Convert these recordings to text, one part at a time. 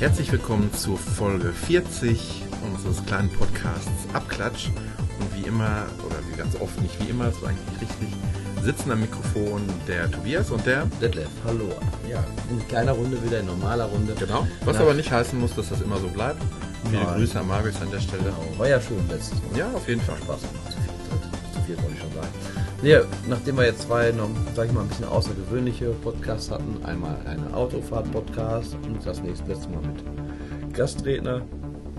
Herzlich willkommen zur Folge 40 unseres kleinen Podcasts Abklatsch. Und wie immer, oder wie ganz oft nicht wie immer, so eigentlich richtig, sitzen am Mikrofon der Tobias und der Detlef, hallo. Ja, in kleiner Runde wieder, in normaler Runde. Genau. Was Na, aber nicht heißen muss, dass das immer so bleibt. Viele Nein. Grüße an Marius an der Stelle. Genau, war ja schön letztes Mal. Ja, auf jeden Fall. Spaß gemacht. Zu viel, zu viel wollte ich schon sagen. Nee, nachdem wir jetzt zwei, noch, sag ich mal, ein bisschen außergewöhnliche Podcasts hatten, einmal eine Autofahrt-Podcast und das nächste letzte Mal mit Gastredner.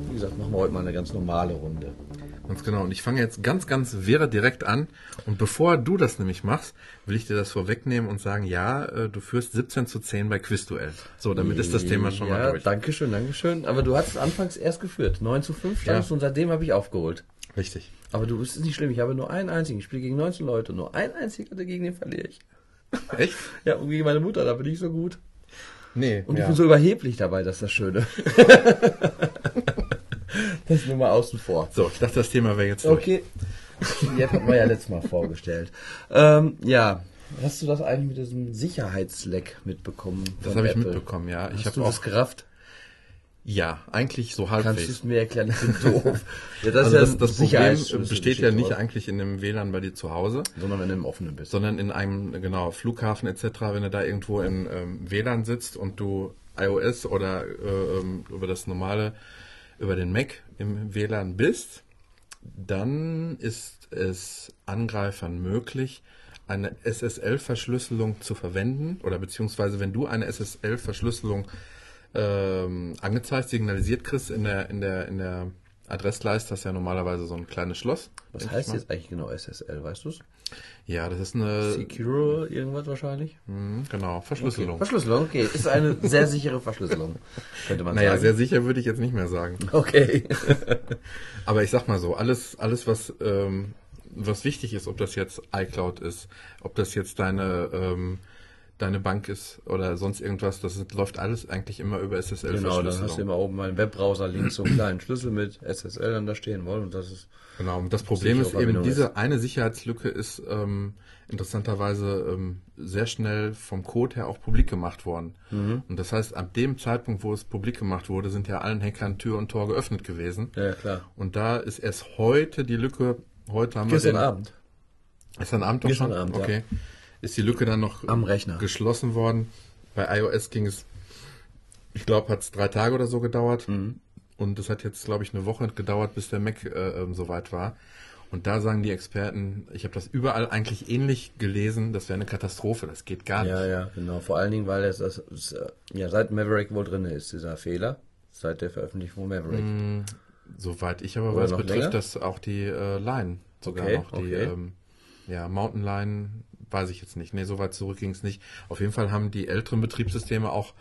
Wie gesagt, machen wir heute mal eine ganz normale Runde. Ganz genau. Und ich fange jetzt ganz, ganz wäre direkt an. Und bevor du das nämlich machst, will ich dir das vorwegnehmen und sagen, ja, äh, du führst 17 zu 10 bei Quizduell. So, damit ist das Thema schon ja, mal durch. Dankeschön, Dankeschön. Aber du hattest anfangs erst geführt. 9 zu 5 standst Ja. und seitdem habe ich aufgeholt. Richtig. Aber du bist nicht schlimm, ich habe nur einen einzigen. Ich spiele gegen 19 Leute. Nur ein einziger, gegen den verliere ich. Echt? Ja, und gegen meine Mutter, da bin ich so gut. Nee. Und ja. ich bin so überheblich dabei, das ist das Schöne. das nur mal außen vor. so, ich dachte, das Thema wäre jetzt durch. Okay. Jetzt hatten wir ja letztes Mal vorgestellt. Ähm, ja, hast du das eigentlich mit diesem Sicherheitsleck mitbekommen? Das habe ich mitbekommen, ja. Ich Hast habe du auch das gerafft? Ja, eigentlich so Kannst du halbwegs. es mir erklären? Ich bin doof. Ja, das also ist das, das Problem besteht ja nicht Geschichte, eigentlich in dem WLAN bei dir zu Hause, sondern wenn du im Offenen bist. sondern in einem, genau, Flughafen etc., wenn du da irgendwo im ähm, WLAN sitzt und du iOS oder äh, ähm, über das normale, über den Mac im WLAN bist, dann ist es Angreifern möglich, eine SSL-Verschlüsselung zu verwenden oder beziehungsweise wenn du eine SSL-Verschlüsselung ähm, angezeigt, signalisiert kriegst in der, in der, in der Adressleiste, das ist ja normalerweise so ein kleines Schloss. Was heißt jetzt eigentlich genau SSL, weißt du es? Ja, das ist eine Secure irgendwas wahrscheinlich? Mhm, genau, Verschlüsselung. Verschlüsselung, okay. Ist eine sehr sichere Verschlüsselung, könnte man naja, sagen. sehr sicher würde ich jetzt nicht mehr sagen. Okay. Aber ich sag mal so, alles, alles was, ähm, was wichtig ist, ob das jetzt iCloud ist, ob das jetzt deine, ähm, deine Bank ist oder sonst irgendwas, das läuft alles eigentlich immer über SSL genau, dann hast du immer oben meinen Webbrowser links so einen kleinen Schlüssel mit SSL dann da stehen wollen und das ist Genau, und das Problem ist eben, diese eine Sicherheitslücke ist ähm, interessanterweise ähm, sehr schnell vom Code her auch publik gemacht worden. Mhm. Und das heißt, ab dem Zeitpunkt, wo es publik gemacht wurde, sind ja allen Hackern Tür und Tor geöffnet gewesen. ja klar. Und da ist erst heute die Lücke, heute haben Gestern wir den, Abend. Gestern Abend doch Gestern schon? Abend, ja. Ist die Lücke dann noch Am Rechner. geschlossen worden. Bei iOS ging es, ich glaube, hat es drei Tage oder so gedauert. Mhm. Und es hat jetzt, glaube ich, eine Woche gedauert, bis der Mac äh, ähm, soweit war. Und da sagen die Experten, ich habe das überall eigentlich ähnlich gelesen, das wäre eine Katastrophe, das geht gar Ja, nicht. ja, genau. Vor allen Dingen, weil es das, es, äh, ja seit Maverick wohl drin ist, dieser Fehler. Seit der Veröffentlichung von Maverick. Mhm. Soweit ich aber Oder weiß, betrifft länger? das auch die äh, Line. Sogar Okay, noch die okay. ähm, ja, Mountain Line, weiß ich jetzt nicht. Nee, so weit zurück ging es nicht. Auf jeden Fall haben die älteren Betriebssysteme auch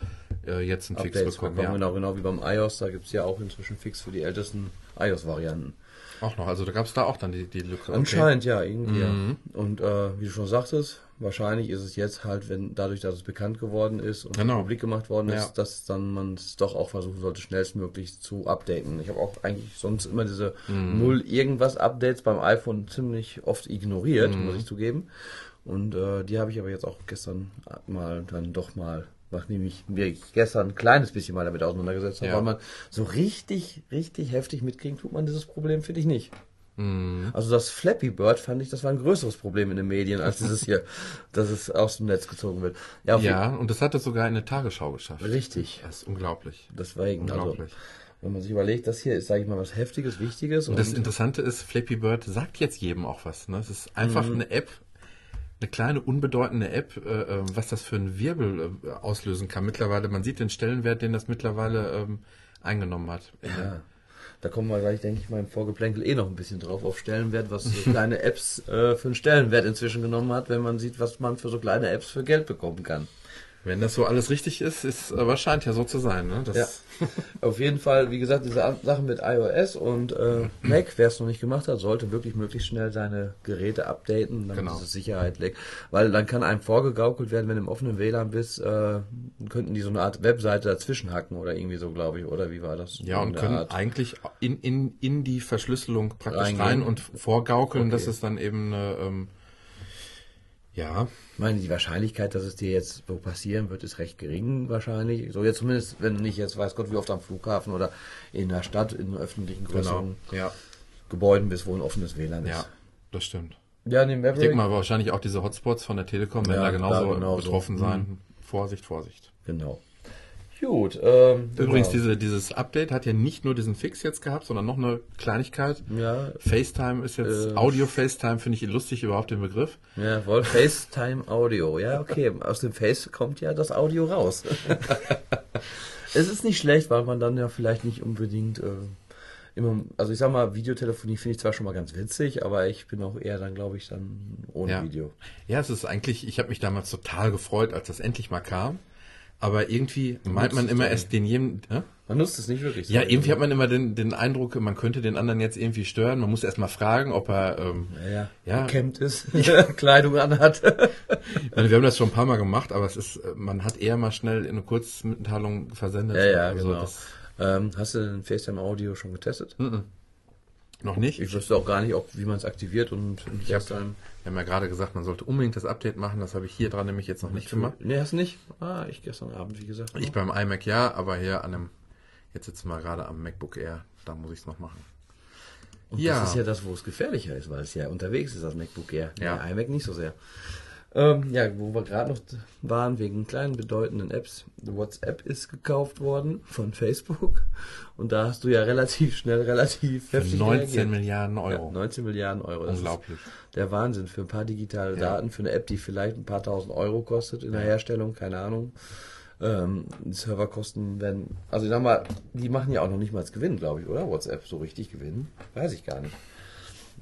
äh, jetzt einen Fix Updates bekommen. bekommen, Ja. genau, genau wie beim iOS, da gibt's ja auch inzwischen Fix für die ältesten iOS-Varianten. Auch noch, also da gab es da auch dann die, die Lücke. Okay. Anscheinend, ja, irgendwie. Mhm. Ja. Und äh, wie du schon sagtest, wahrscheinlich ist es jetzt halt, wenn dadurch, dass es bekannt geworden ist und Genau. publik gemacht worden ist, Ja. dass dann man es doch auch versuchen sollte, schnellstmöglich zu updaten. Ich habe auch eigentlich sonst immer diese Mhm. null irgendwas Updates beim iPhone ziemlich oft ignoriert, Mhm. muss ich zugeben. Und äh, die habe ich aber jetzt auch gestern mal dann doch mal nachdem ich mir gestern ein kleines bisschen mal damit auseinandergesetzt habe, Ja. weil man so richtig, richtig heftig mitkriegen tut man dieses Problem, finde ich nicht. Mhm. Also das Flappy Bird fand ich, das war ein größeres Problem in den Medien, als dieses hier, dass es aus dem Netz gezogen wird. Ja, Ja, und das hat es sogar in eine Tagesschau geschafft. Richtig. Das ist unglaublich. Deswegen, also, Unglaublich. wenn man sich überlegt, das hier ist, sage ich mal, was Heftiges, Wichtiges. Und das Interessante ist, Flappy Bird sagt jetzt jedem auch was. Ne? Es ist einfach Mhm. eine App, eine kleine, unbedeutende App, äh, äh, was das für einen Wirbel äh, auslösen kann. Mittlerweile, man sieht den Stellenwert, den das mittlerweile ähm, eingenommen hat. ja, da kommen wir gleich, denke ich mal, im Vorgeplänkel eh noch ein bisschen drauf auf Stellenwert, was so kleine Apps äh, für einen Stellenwert inzwischen genommen hat, wenn man sieht, was man für so kleine Apps für Geld bekommen kann. Wenn das so alles richtig ist, ist aber scheint ja so zu sein. Ne? Das Ja. Auf jeden Fall, wie gesagt, diese Sachen mit iOS und äh, Mac, wer es noch nicht gemacht hat, sollte wirklich möglichst schnell seine Geräte updaten, damit Genau. diese Sicherheit legt. Weil dann kann einem vorgegaukelt werden, wenn du im offenen WLAN bist, äh, könnten die so eine Art Webseite dazwischen hacken oder irgendwie so, glaube ich, oder wie war das? Ja, und können Art. eigentlich in, in, in die Verschlüsselung praktisch Reingehen. rein und vorgaukeln, Okay. dass es dann eben eine, ähm, ja, Ich meine, die Wahrscheinlichkeit, dass es dir jetzt so passieren wird, ist recht gering wahrscheinlich. So jetzt zumindest, wenn du nicht jetzt weiß Gott wie oft am Flughafen oder in der Stadt, in öffentlichen genau. größeren Ja, Gebäuden bist, wo ein offenes WLAN ja, ist. das stimmt. Ja, den Ich denke mal wahrscheinlich auch diese Hotspots von der Telekom werden Ja, da genauso klar, genauso. betroffen sein. Vorsicht, Vorsicht. Genau. Gut. Ähm, Übrigens, genau. diese, dieses Update hat ja nicht nur diesen Fix jetzt gehabt, sondern noch eine Kleinigkeit. Ja, FaceTime ist jetzt, Äh, Audio FaceTime finde ich lustig überhaupt den Begriff. ja, wohl FaceTime Audio. Ja, okay. Aus dem Face kommt ja das Audio raus. es ist nicht schlecht, weil man dann ja vielleicht nicht unbedingt äh, immer, also ich sag mal, Videotelefonie finde ich zwar schon mal ganz witzig, aber ich bin auch eher dann, glaube ich, dann ohne Ja. Video. Ja, es ist eigentlich, ich habe mich damals total gefreut, als das endlich mal kam. Aber irgendwie meint man immer erst den jedem, hä? Man nutzt es nicht wirklich. Ja, irgendwie hat man immer den, den Eindruck, man könnte den anderen jetzt irgendwie stören. Man muss erst mal fragen, ob er, ähm, ja, ja, Ja. gekämmt ist, Kleidung anhat. ich meine, wir haben das schon ein paar Mal gemacht, aber es ist, äh, man hat eher mal schnell in eine Kurzmitteilung versendet. ja, ja, Also genau. das Ähm, hast du den FaceTime Audio schon getestet? Noch nicht. Ich wüsste auch gar nicht, ob, wie man es aktiviert und in hab- FaceTime. Wir haben ja gerade gesagt, man sollte unbedingt das Update machen. Das habe ich hier dran nämlich jetzt noch nicht gemacht. Nee, hast nicht? Ah, ich gestern Abend, wie gesagt. Ich beim iMac ja, aber hier an einem, jetzt sitzen wir gerade am MacBook Air, da muss ich es noch machen. Und Ja. das ist ja das, wo es gefährlicher ist, weil es ja unterwegs ist, das MacBook Air. Ja. Der iMac nicht so sehr. Ähm, ja, wo wir gerade noch waren, wegen kleinen bedeutenden Apps. WhatsApp ist gekauft worden von Facebook. Und da hast du ja relativ schnell, relativ Für heftig 19 reagiert. Milliarden Ja, Euro. 19 Milliarden Euro. Das Unglaublich. Ist der Wahnsinn für ein paar digitale Ja. Daten, für eine App, die vielleicht ein paar tausend Euro kostet in der Herstellung, keine Ahnung. Ähm, die Serverkosten werden, also ich sag mal, die machen ja auch noch nicht mal als Gewinn, glaube ich, oder? WhatsApp so richtig gewinnen? Weiß ich gar nicht.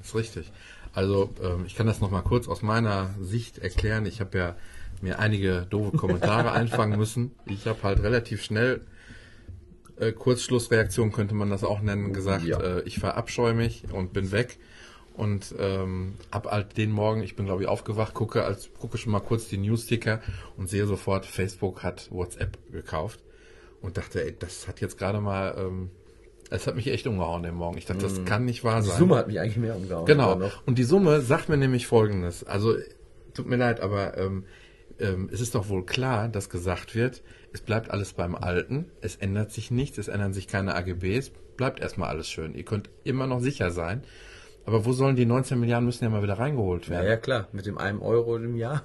Ist richtig. Also ähm, ich kann das noch mal kurz aus meiner Sicht erklären. Ich habe ja mir einige doofe Kommentare einfangen müssen. Ich habe halt relativ schnell äh, Kurzschlussreaktion könnte man das auch nennen, gesagt, Ja. äh, ich verabscheue mich und bin weg. Und ähm, ab halt den Morgen, ich bin glaube ich aufgewacht, gucke als gucke schon mal kurz die Newsticker und sehe sofort, Facebook hat WhatsApp gekauft und dachte, ey, das hat jetzt gerade mal, ähm, es hat mich echt umgehauen den Morgen. Ich dachte, das kann nicht wahr Die sein. Summe hat mich eigentlich mehr umgehauen. Genau. Und die Summe sagt mir nämlich Folgendes. Also, tut mir leid, aber ähm, ähm, es ist doch wohl klar, dass gesagt wird, es bleibt alles beim Alten, es ändert sich nichts, es ändern sich keine AGBs, bleibt erstmal alles schön. Ihr könnt immer noch sicher sein. Aber wo sollen die 19 Milliarden müssen ja mal wieder reingeholt Ja, werden? ja, klar, mit dem einen Euro im Jahr.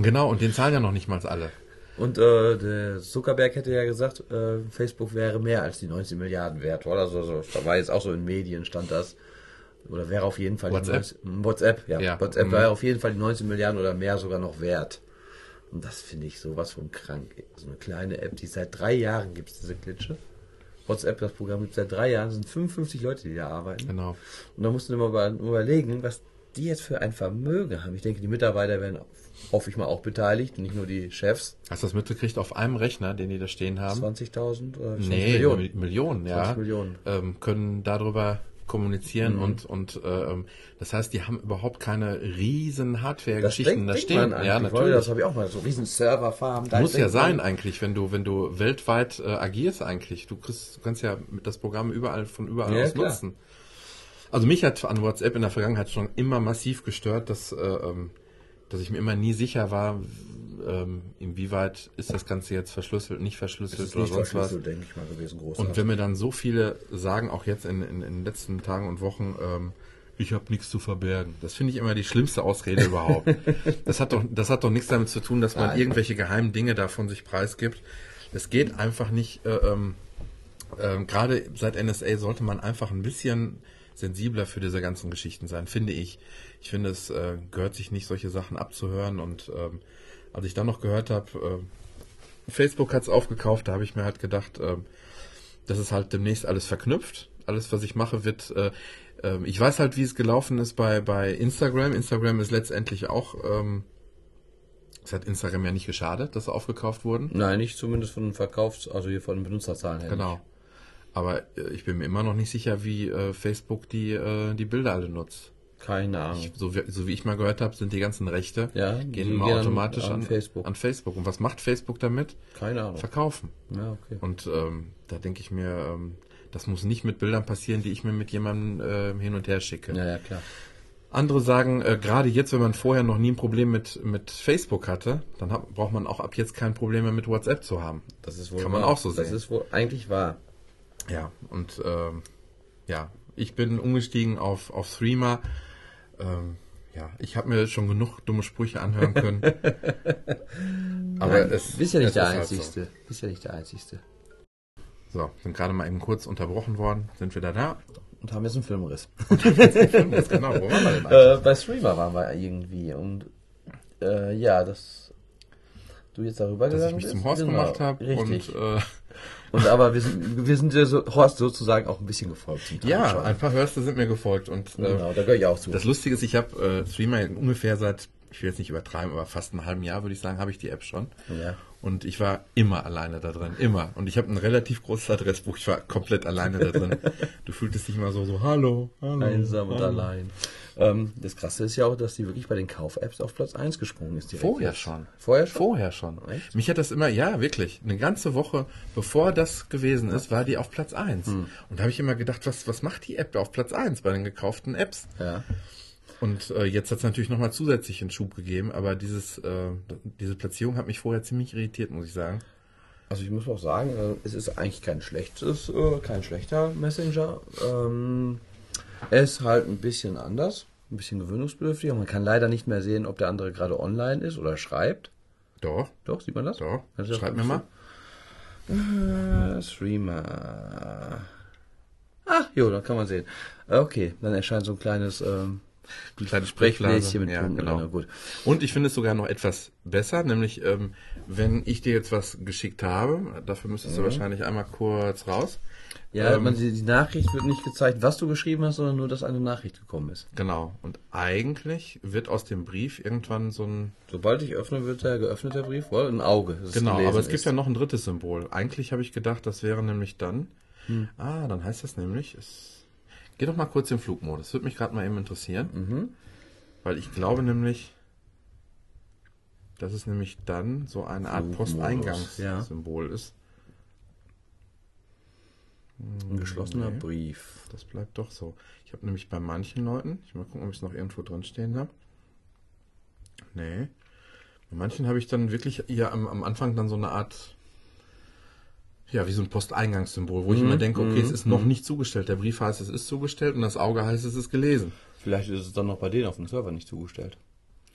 Genau, und den zahlen ja noch nicht mal alle. Und äh, der Zuckerberg hätte ja gesagt, äh, Facebook wäre mehr als die 19 Milliarden wert, oder so. so. Da war jetzt auch so in Medien stand das. Oder wäre auf jeden Fall die WhatsApp? 19, WhatsApp, ja. Ja. WhatsApp Mhm. wäre auf jeden Fall die 19 Milliarden oder mehr sogar noch wert. Und das finde ich sowas von krank. So eine kleine App, die seit drei Jahren gibt es diese Klitsche. WhatsApp, das Programm gibt es seit drei Jahren, sind 55 Leute, die da arbeiten. Genau. Und da musst du dir mal über- überlegen, was die jetzt für ein Vermögen haben. Ich denke, die Mitarbeiter werden, hoffe ich mal, auch beteiligt, nicht nur die Chefs. Hast du das mitgekriegt auf einem Rechner, den die da stehen haben? 20.000 oder 20 Nee, Millionen. Millionen, Millionen ja. 20 Millionen. Ähm, können darüber kommunizieren Mhm. und und ähm, das heißt, die haben überhaupt keine riesen Hardware-Geschichten da stehen. ja, natürlich. Das habe ich auch mal. So riesen Serverfarm. da Muss ja denkt man- sein eigentlich, wenn du wenn du weltweit äh, agierst eigentlich. Du kriegst, du kannst ja das Programm überall von überall Ja, aus klar. nutzen. Also mich hat an WhatsApp in der Vergangenheit schon immer massiv gestört, dass äh, ähm, dass ich mir immer nie sicher war, ähm, inwieweit ist das Ganze jetzt verschlüsselt, nicht verschlüsselt ist oder nicht sonst was. verschlüsselt, denke ich mal, gewesen. Und wenn mir dann so viele sagen, auch jetzt in, in, in den letzten Tagen und Wochen, ähm, ich habe nichts zu verbergen. Das finde ich immer die schlimmste Ausrede überhaupt. Das hat doch, das hat doch nichts damit zu tun, dass man Nein. irgendwelche geheimen Dinge davon sich preisgibt. Es geht einfach nicht. Äh, ähm, ähm, Gerade seit NSA sollte man einfach ein bisschen sensibler für diese ganzen Geschichten sein, finde ich. Ich finde, es äh, gehört sich nicht, solche Sachen abzuhören. Und ähm, als ich dann noch gehört habe, äh, Facebook hat es aufgekauft, da habe ich mir halt gedacht, ähm, das ist halt demnächst alles verknüpft. Alles, was ich mache, wird. Äh, ähm, ich weiß halt, wie es gelaufen ist bei, bei Instagram. Instagram ist letztendlich auch ähm, Es hat Instagram ja nicht geschadet, dass sie aufgekauft wurden. Nein, nicht zumindest von den Verkaufs-, also hier von den Benutzerzahlen her. Genau. Aber äh, ich bin mir immer noch nicht sicher, wie äh, Facebook die, äh, die Bilder alle nutzt. Keine Ahnung. So wie, so wie ich mal gehört habe, sind die ganzen Rechte, Ja, gehen immer an- automatisch an an, Facebook. an Facebook. Und was macht Facebook damit? Keine Ahnung. Verkaufen. Ja, okay. Und ähm, da denke ich mir, ähm, das muss nicht mit Bildern passieren, die ich mir mit jemandem ähm, hin und her schicke. Ja, ja, klar. Andere sagen, äh, gerade jetzt, wenn man vorher noch nie ein Problem mit, mit Facebook hatte, dann hat, braucht man auch ab jetzt kein Problem mehr mit WhatsApp zu haben. Das ist wohl Kann man wahr. auch so Das sehen. ist wohl eigentlich wahr. Ja, und ähm, ja, ich bin umgestiegen auf, auf Threema. Ähm, ja, ich habe mir schon genug dumme Sprüche anhören können. Aber Nein, es bist ja nicht der ist halt Einzigste. Bist ja nicht der Einzigste. So. so, sind gerade mal eben kurz unterbrochen worden, sind wieder da. Und haben jetzt einen Filmriss. Jetzt genau, wo waren wir denn äh, bei Streamer waren wir irgendwie. Und äh, ja, dass du jetzt darüber Dass ich gegangen mich bist. zum Horst Genau, gemacht habe Richtig. und äh, Und aber wir sind, wir sind so, Horst sozusagen auch ein bisschen gefolgt. Ja, schon. ein paar Hörste sind mir gefolgt und äh, Genau, da gehöre ich auch zu. Das Lustige ist, ich habe äh, Streamer ungefähr seit, ich will jetzt nicht übertreiben, aber fast einem halben Jahr würde ich sagen, habe ich die App schon. Ja. Und ich war immer alleine da drin, immer. Und ich habe ein relativ großes Adressbuch, ich war komplett alleine da drin. Du fühltest dich immer so, so, hallo, hallo. Einsam und hallo. allein. Ähm, das Krasse ist ja auch, dass die wirklich bei den Kauf-Apps auf Platz 1 gesprungen ist. Vorher jetzt. schon. Vorher schon? Vorher schon. Echt? Mich hat das immer, ja, wirklich, eine ganze Woche, bevor das gewesen ist, war die auf Platz 1. Hm. Und da habe ich immer gedacht, was, was macht die App auf Platz 1 bei den gekauften Apps? Ja. Und äh, jetzt hat es natürlich nochmal zusätzlich einen Schub gegeben, aber dieses, äh, diese Platzierung hat mich vorher ziemlich irritiert, muss ich sagen. Also ich muss auch sagen, äh, es ist eigentlich kein schlechtes, äh, kein schlechter Messenger. Ähm, ist halt ein bisschen anders, ein bisschen gewöhnungsbedürftiger. Man kann leider nicht mehr sehen, ob der andere gerade online ist oder schreibt. Doch, Doch, sieht man das? doch. Ist Schreib mir mal. Äh, Streamer. Ach, jo, da kann man sehen. Okay, dann erscheint so ein kleines ähm, Ein kleines Sprechbläschen mit ja, Punkten. genau. drin. Gut. Und ich finde es sogar noch etwas besser, nämlich ähm, wenn ich dir jetzt was geschickt habe, dafür müsstest du wahrscheinlich einmal kurz raus. Ja, Ähm, man, die, die Nachricht wird nicht gezeigt, was du geschrieben hast, sondern nur, dass eine Nachricht gekommen ist. Genau. Und eigentlich wird aus dem Brief irgendwann so ein Sobald ich öffne, wird der geöffnet, der Brief, wohl ein Auge. Genau, aber es gibt ist. ja noch ein drittes Symbol. Eigentlich habe ich gedacht, das wäre nämlich dann. Hm. Ah, dann heißt das nämlich. Es, geh doch mal kurz in Flugmodus. Das würde mich gerade mal eben interessieren. Mhm. Weil ich glaube nämlich, dass es nämlich dann so eine Art Posteingangssymbol ist. Ein geschlossener Nee. Brief. Das bleibt doch so. Ich habe nämlich bei manchen Leuten, ich mal gucken, ob ich es noch irgendwo drin stehen habe. Nee. Bei manchen habe ich dann wirklich hier am, am Anfang dann so eine Art, ja, wie so ein Posteingangssymbol, wo ich immer denke, okay, es ist noch nicht zugestellt. Der Brief heißt, es ist zugestellt und das Auge heißt, es ist gelesen. Vielleicht ist es dann noch bei denen auf dem Server nicht zugestellt.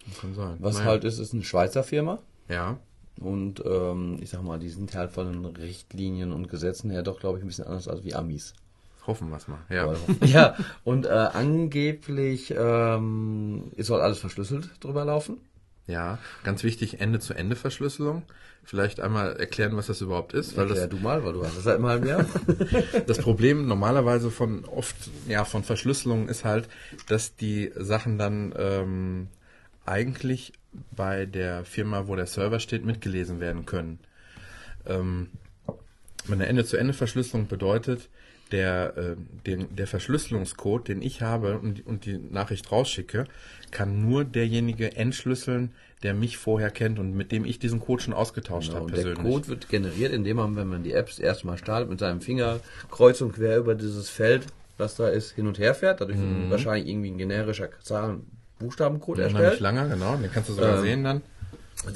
Das kann sein. Was Naja. halt ist, ist eine Schweizer Firma. Ja. Und ähm, ich sag mal, die sind halt von den Richtlinien und Gesetzen her doch, glaube ich, ein bisschen anders als wie Amis. Hoffen wir es mal. Ja. ja, und äh, angeblich ähm, soll alles verschlüsselt drüber laufen. Ja. Ganz wichtig, Ende-zu-Ende-Verschlüsselung. Vielleicht einmal erklären, was das überhaupt ist, weil das Erklär du mal, weil du hast das seit einem halben Jahr. Das Problem normalerweise von oft, ja, von Verschlüsselungen ist halt, dass die Sachen dann ähm, eigentlich bei der Firma, wo der Server steht, mitgelesen werden können. Ähm, eine Ende-zu-Ende-Verschlüsselung bedeutet, der, äh, den, der Verschlüsselungscode, den ich habe und, und die Nachricht rausschicke, kann nur derjenige entschlüsseln, der mich vorher kennt und mit dem ich diesen Code schon ausgetauscht Genau, habe der. Code wird generiert, indem man, wenn man die Apps erstmal startet, mit seinem Finger kreuz und quer über dieses Feld, was da ist, hin und her fährt. Dadurch wird wahrscheinlich irgendwie ein generischer Zahlen-Buchstabencode Unheimlich erstellt. lange, genau, den kannst du sogar Ähm, sehen dann.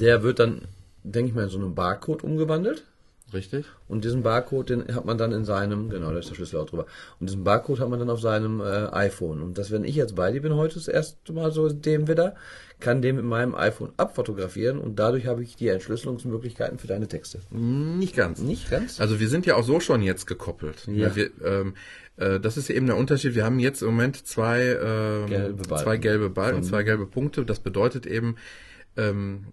Der wird dann, denke ich mal, in so einen Barcode umgewandelt. Richtig? Und diesen Barcode, den hat man dann in seinem, genau, da ist der Schlüssel auch drüber. Und diesen Barcode hat man dann auf seinem äh, iPhone. Und das, wenn ich jetzt bei dir bin heute das erste Mal so dem wieder, kann den mit meinem iPhone abfotografieren und dadurch habe ich die Entschlüsselungsmöglichkeiten für deine Texte. Nicht ganz. Nicht ganz? Also wir sind ja auch so schon jetzt gekoppelt. Ja. Wir, ähm, äh, das ist ja eben der Unterschied. Wir haben jetzt im Moment zwei, ähm, Gelbe Balken. zwei gelbe Balken, Von- zwei gelbe Punkte. Das bedeutet eben, ähm,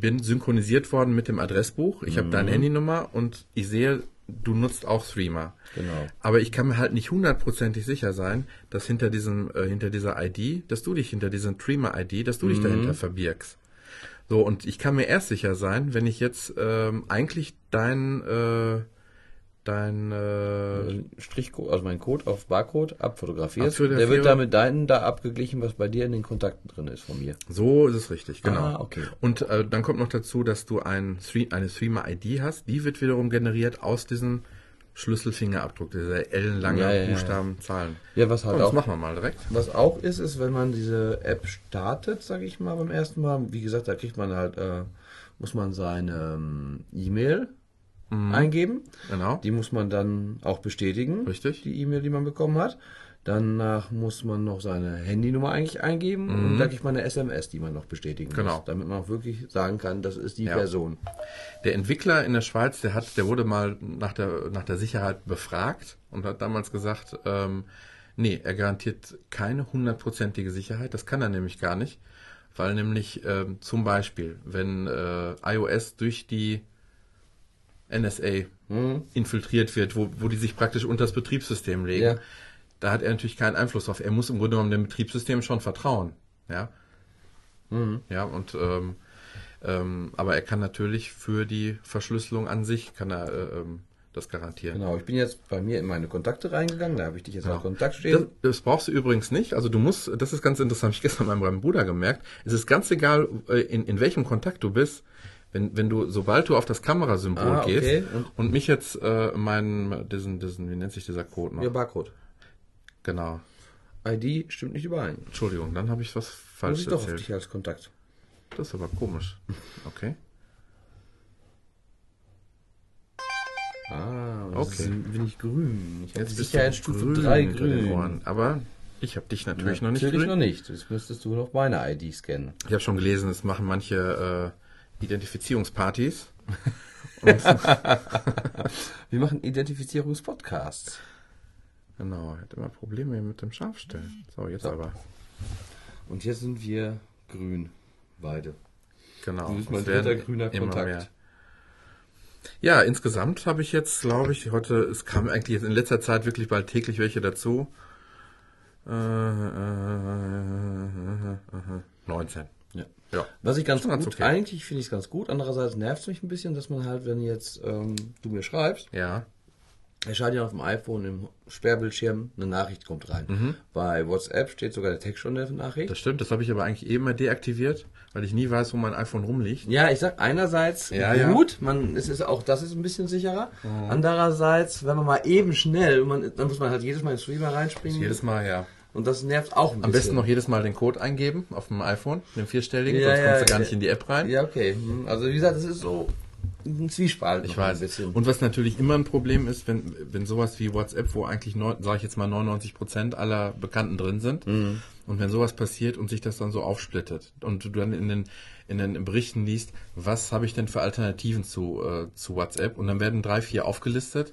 bin synchronisiert worden mit dem Adressbuch. Ich habe deine Handynummer und ich sehe, du nutzt auch Streamer. Genau. Aber ich kann mir halt nicht hundertprozentig sicher sein, dass hinter diesem, äh, hinter dieser ID, dass du dich hinter diesem Streamer-ID, dass du dich dahinter verbirgst. So, und ich kann mir erst sicher sein, wenn ich jetzt ähm, eigentlich dein, äh, dein äh, Strichcode, also mein Code auf Barcode abfotografierst. Der wird da mit deinen da abgeglichen, was bei dir in den Kontakten drin ist von mir. So ist es richtig, genau. Ah, okay. Und äh, dann kommt noch dazu, dass du ein eine Streamer-ID hast. Die wird wiederum generiert aus diesem Schlüsselfingerabdruck, dieser ellenlange Ja, ja, ja, Buchstaben, Zahlen. Ja, was halt das auch machen wir mal direkt. Was auch ist, ist, wenn man diese App startet, sage ich mal beim ersten Mal, wie gesagt, da kriegt man halt, äh, muss man seine ähm, E-Mail eingeben. Genau. Die muss man dann auch bestätigen. Richtig. Die E-Mail, die man bekommen hat. Danach muss man noch seine Handynummer eigentlich eingeben und da kriegt man eine SMS, die man noch bestätigen Genau. muss, damit man auch wirklich sagen kann, das ist die Ja. Person. Der Entwickler in der Schweiz, der hat, der wurde mal nach der, nach der Sicherheit befragt und hat damals gesagt, ähm, nee, er garantiert keine hundertprozentige Sicherheit. Das kann er nämlich gar nicht, weil nämlich ähm, zum Beispiel, wenn äh, iOS durch die NSA infiltriert wird, wo, wo die sich praktisch unter das Betriebssystem legen, Ja. da hat er natürlich keinen Einfluss drauf. Er muss im Grunde genommen dem Betriebssystem schon vertrauen. Ja, ja und ähm, ähm, aber er kann natürlich für die Verschlüsselung an sich kann er äh, ähm, das garantieren. Genau, ich bin jetzt bei mir in meine Kontakte reingegangen, da habe ich dich jetzt Genau. als Kontakt Das, stehen. das brauchst du übrigens nicht. Also du musst, das ist ganz interessant, hab ich gestern bei meinem Bruder gemerkt. Es ist ganz egal, äh, in, in welchem Kontakt du bist. Wenn, wenn du, sobald du auf das Kamerasymbol Ah, okay. gehst Und- und, mich jetzt äh, meinen, diesen, diesen, wie nennt sich dieser Code noch? Ja, Barcode. Genau. ID stimmt nicht überein. Entschuldigung, dann habe ich was Muss falsch ich doch auf erzählt. dich als Kontakt. Das ist aber komisch. Okay. Ah, Okay. bin ich grün. Ich Jetzt bist Sicherheitsstufe grün 3 hinter den grün. Ohren. Aber ich habe dich natürlich noch nicht Natürlich noch nicht. Jetzt müsstest du noch meine ID scannen. Ich habe schon gelesen, es machen manche äh, Identifizierungspartys. Wir machen Identifizierungspodcasts. Genau, er hat immer Probleme mit dem Scharfstellen. So, jetzt aber. Und hier sind wir grün. Beide. Genau. Du bist mein dritter grüner Kontakt. mehr. Ja, insgesamt habe ich jetzt, glaube ich, heute, es kam eigentlich jetzt in letzter Zeit wirklich bald täglich welche dazu. Äh, äh, äh, äh, 19. Ja. Ja. Was ich ganz gut, okay. eigentlich finde ich es ganz gut. Andererseits nervt es mich ein bisschen, dass man halt, wenn jetzt ähm, du mir schreibst, Ja, erscheint ja auf dem iPhone im Sperrbildschirm eine Nachricht kommt rein. Bei WhatsApp steht sogar der Text schon in der Nachricht. das stimmt. Das habe ich aber eigentlich eben mal deaktiviert, weil ich nie weiß, wo mein iPhone rumliegt. Ja, ich sag einerseits Ja, ja. gut, man es ist auch das ist ein bisschen sicherer. Andererseits, wenn man mal eben schnell, man, dann muss man halt jedes Mal in den Streamer reinspringen Jedes Mal, ja. Und das nervt auch ein Am bisschen. besten noch jedes Mal den Code eingeben auf dem iPhone, den vierstelligen, Ja, sonst ja, kommst du gar ja. nicht in die App rein. Ja, okay. Hm, Also wie gesagt, das ist so ein Zwiespalt. Ich weiß. Ein bisschen. Und was natürlich immer ein Problem ist, wenn, wenn sowas wie WhatsApp, wo eigentlich, sage ich jetzt mal, 99 Prozent aller Bekannten drin sind, Mhm. und wenn sowas passiert und sich das dann so aufsplittet und du dann in den, in den Berichten liest, was habe ich denn für Alternativen zu, äh, zu WhatsApp, und dann werden drei, vier aufgelistet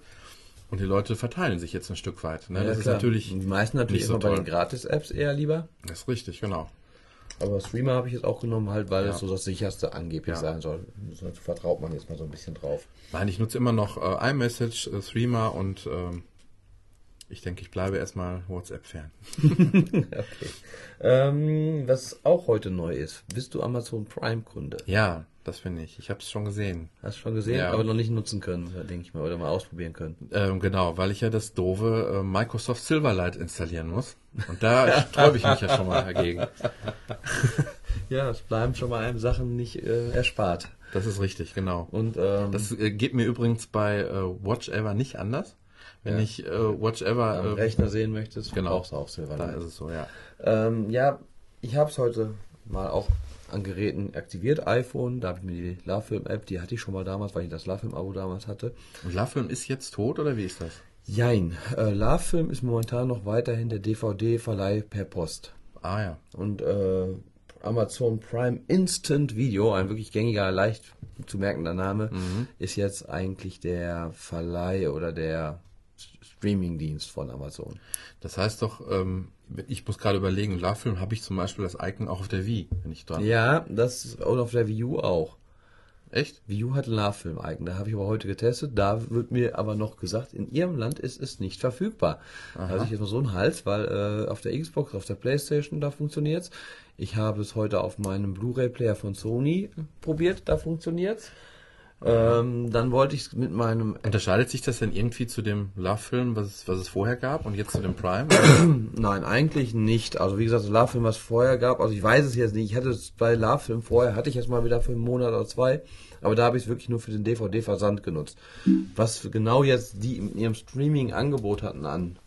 und die Leute verteilen sich jetzt ein Stück weit. Ne? ja, das klar. ist natürlich die meisten natürlich nicht so immer bei toll. den Gratis-Apps eher lieber. Das ist richtig, genau. Aber Streamer habe ich jetzt auch genommen, halt, weil Ja. es so das sicherste angeblich Ja. sein soll. Da vertraut man jetzt mal so ein bisschen drauf. Nein, ich nutze immer noch äh, iMessage, äh, Threema und ähm, ich denke, ich bleibe erstmal WhatsApp-Fan. Okay. Ähm, was auch heute neu ist, bist du Amazon Prime-Kunde? Ja, das finde ich. Ich habe es schon gesehen. Hast du schon gesehen, Ja. aber noch nicht nutzen können, denke ich mal, oder mal ausprobieren können. Ähm, genau, weil ich ja das doofe äh, Microsoft Silverlight installieren muss. Und da sträube ich mich ja schon mal dagegen. Ja, es bleiben schon mal einem Sachen nicht äh, erspart. Das ist richtig, genau. Und ähm, Das äh, geht mir übrigens bei äh, Watch Ever nicht anders. Wenn Ja. ich äh, Watch Ever... am Äh, Rechner sehen möchtest, genau. brauchst du auch da Silverlight. ist es so, ja. Ähm, ja, ich habe es heute mal auch an Geräten aktiviert, iPhone, da habe ich mir die LaFilm-App, die hatte ich schon mal damals, weil ich das LaFilm-Abo damals hatte. Und LaFilm ist jetzt tot oder wie ist das? Jein, äh, LaFilm ist momentan noch weiterhin der DVD-Verleih per Post. Ah ja. Und äh, Amazon Prime Instant Video, ein wirklich gängiger, leicht zu merkender Name, ist jetzt eigentlich der Verleih oder der Streamingdienst von Amazon. Das heißt doch, ähm, ich muss gerade überlegen, LaFilm habe ich zum Beispiel das Icon auch auf der Wii, wenn ich dran. Ja, das und auf der Wii U auch. Echt? Wii U hat einen Love-Film eigen. Da habe ich aber heute getestet. Da wird mir aber noch gesagt, in ihrem Land ist es nicht verfügbar. Da hatte ich jetzt mal so einen Hals, weil äh, auf der Xbox, auf der Playstation, da funktioniert's. Ich habe es heute auf meinem Blu-ray-Player von Sony probiert, da funktioniert's. Ähm, dann wollte ich mit meinem Unterscheidet sich das denn irgendwie zu dem Love-Film, was es, was es vorher gab und jetzt zu dem Prime? Nein, eigentlich nicht. Also wie gesagt, Love-Film, was es vorher gab, also ich weiß es jetzt nicht. Ich hatte es bei Love-Film vorher, hatte ich es mal wieder für einen Monat oder zwei, aber da habe ich es wirklich nur für den DVD-Versand genutzt. Was genau jetzt die in ihrem Streaming-Angebot hatten an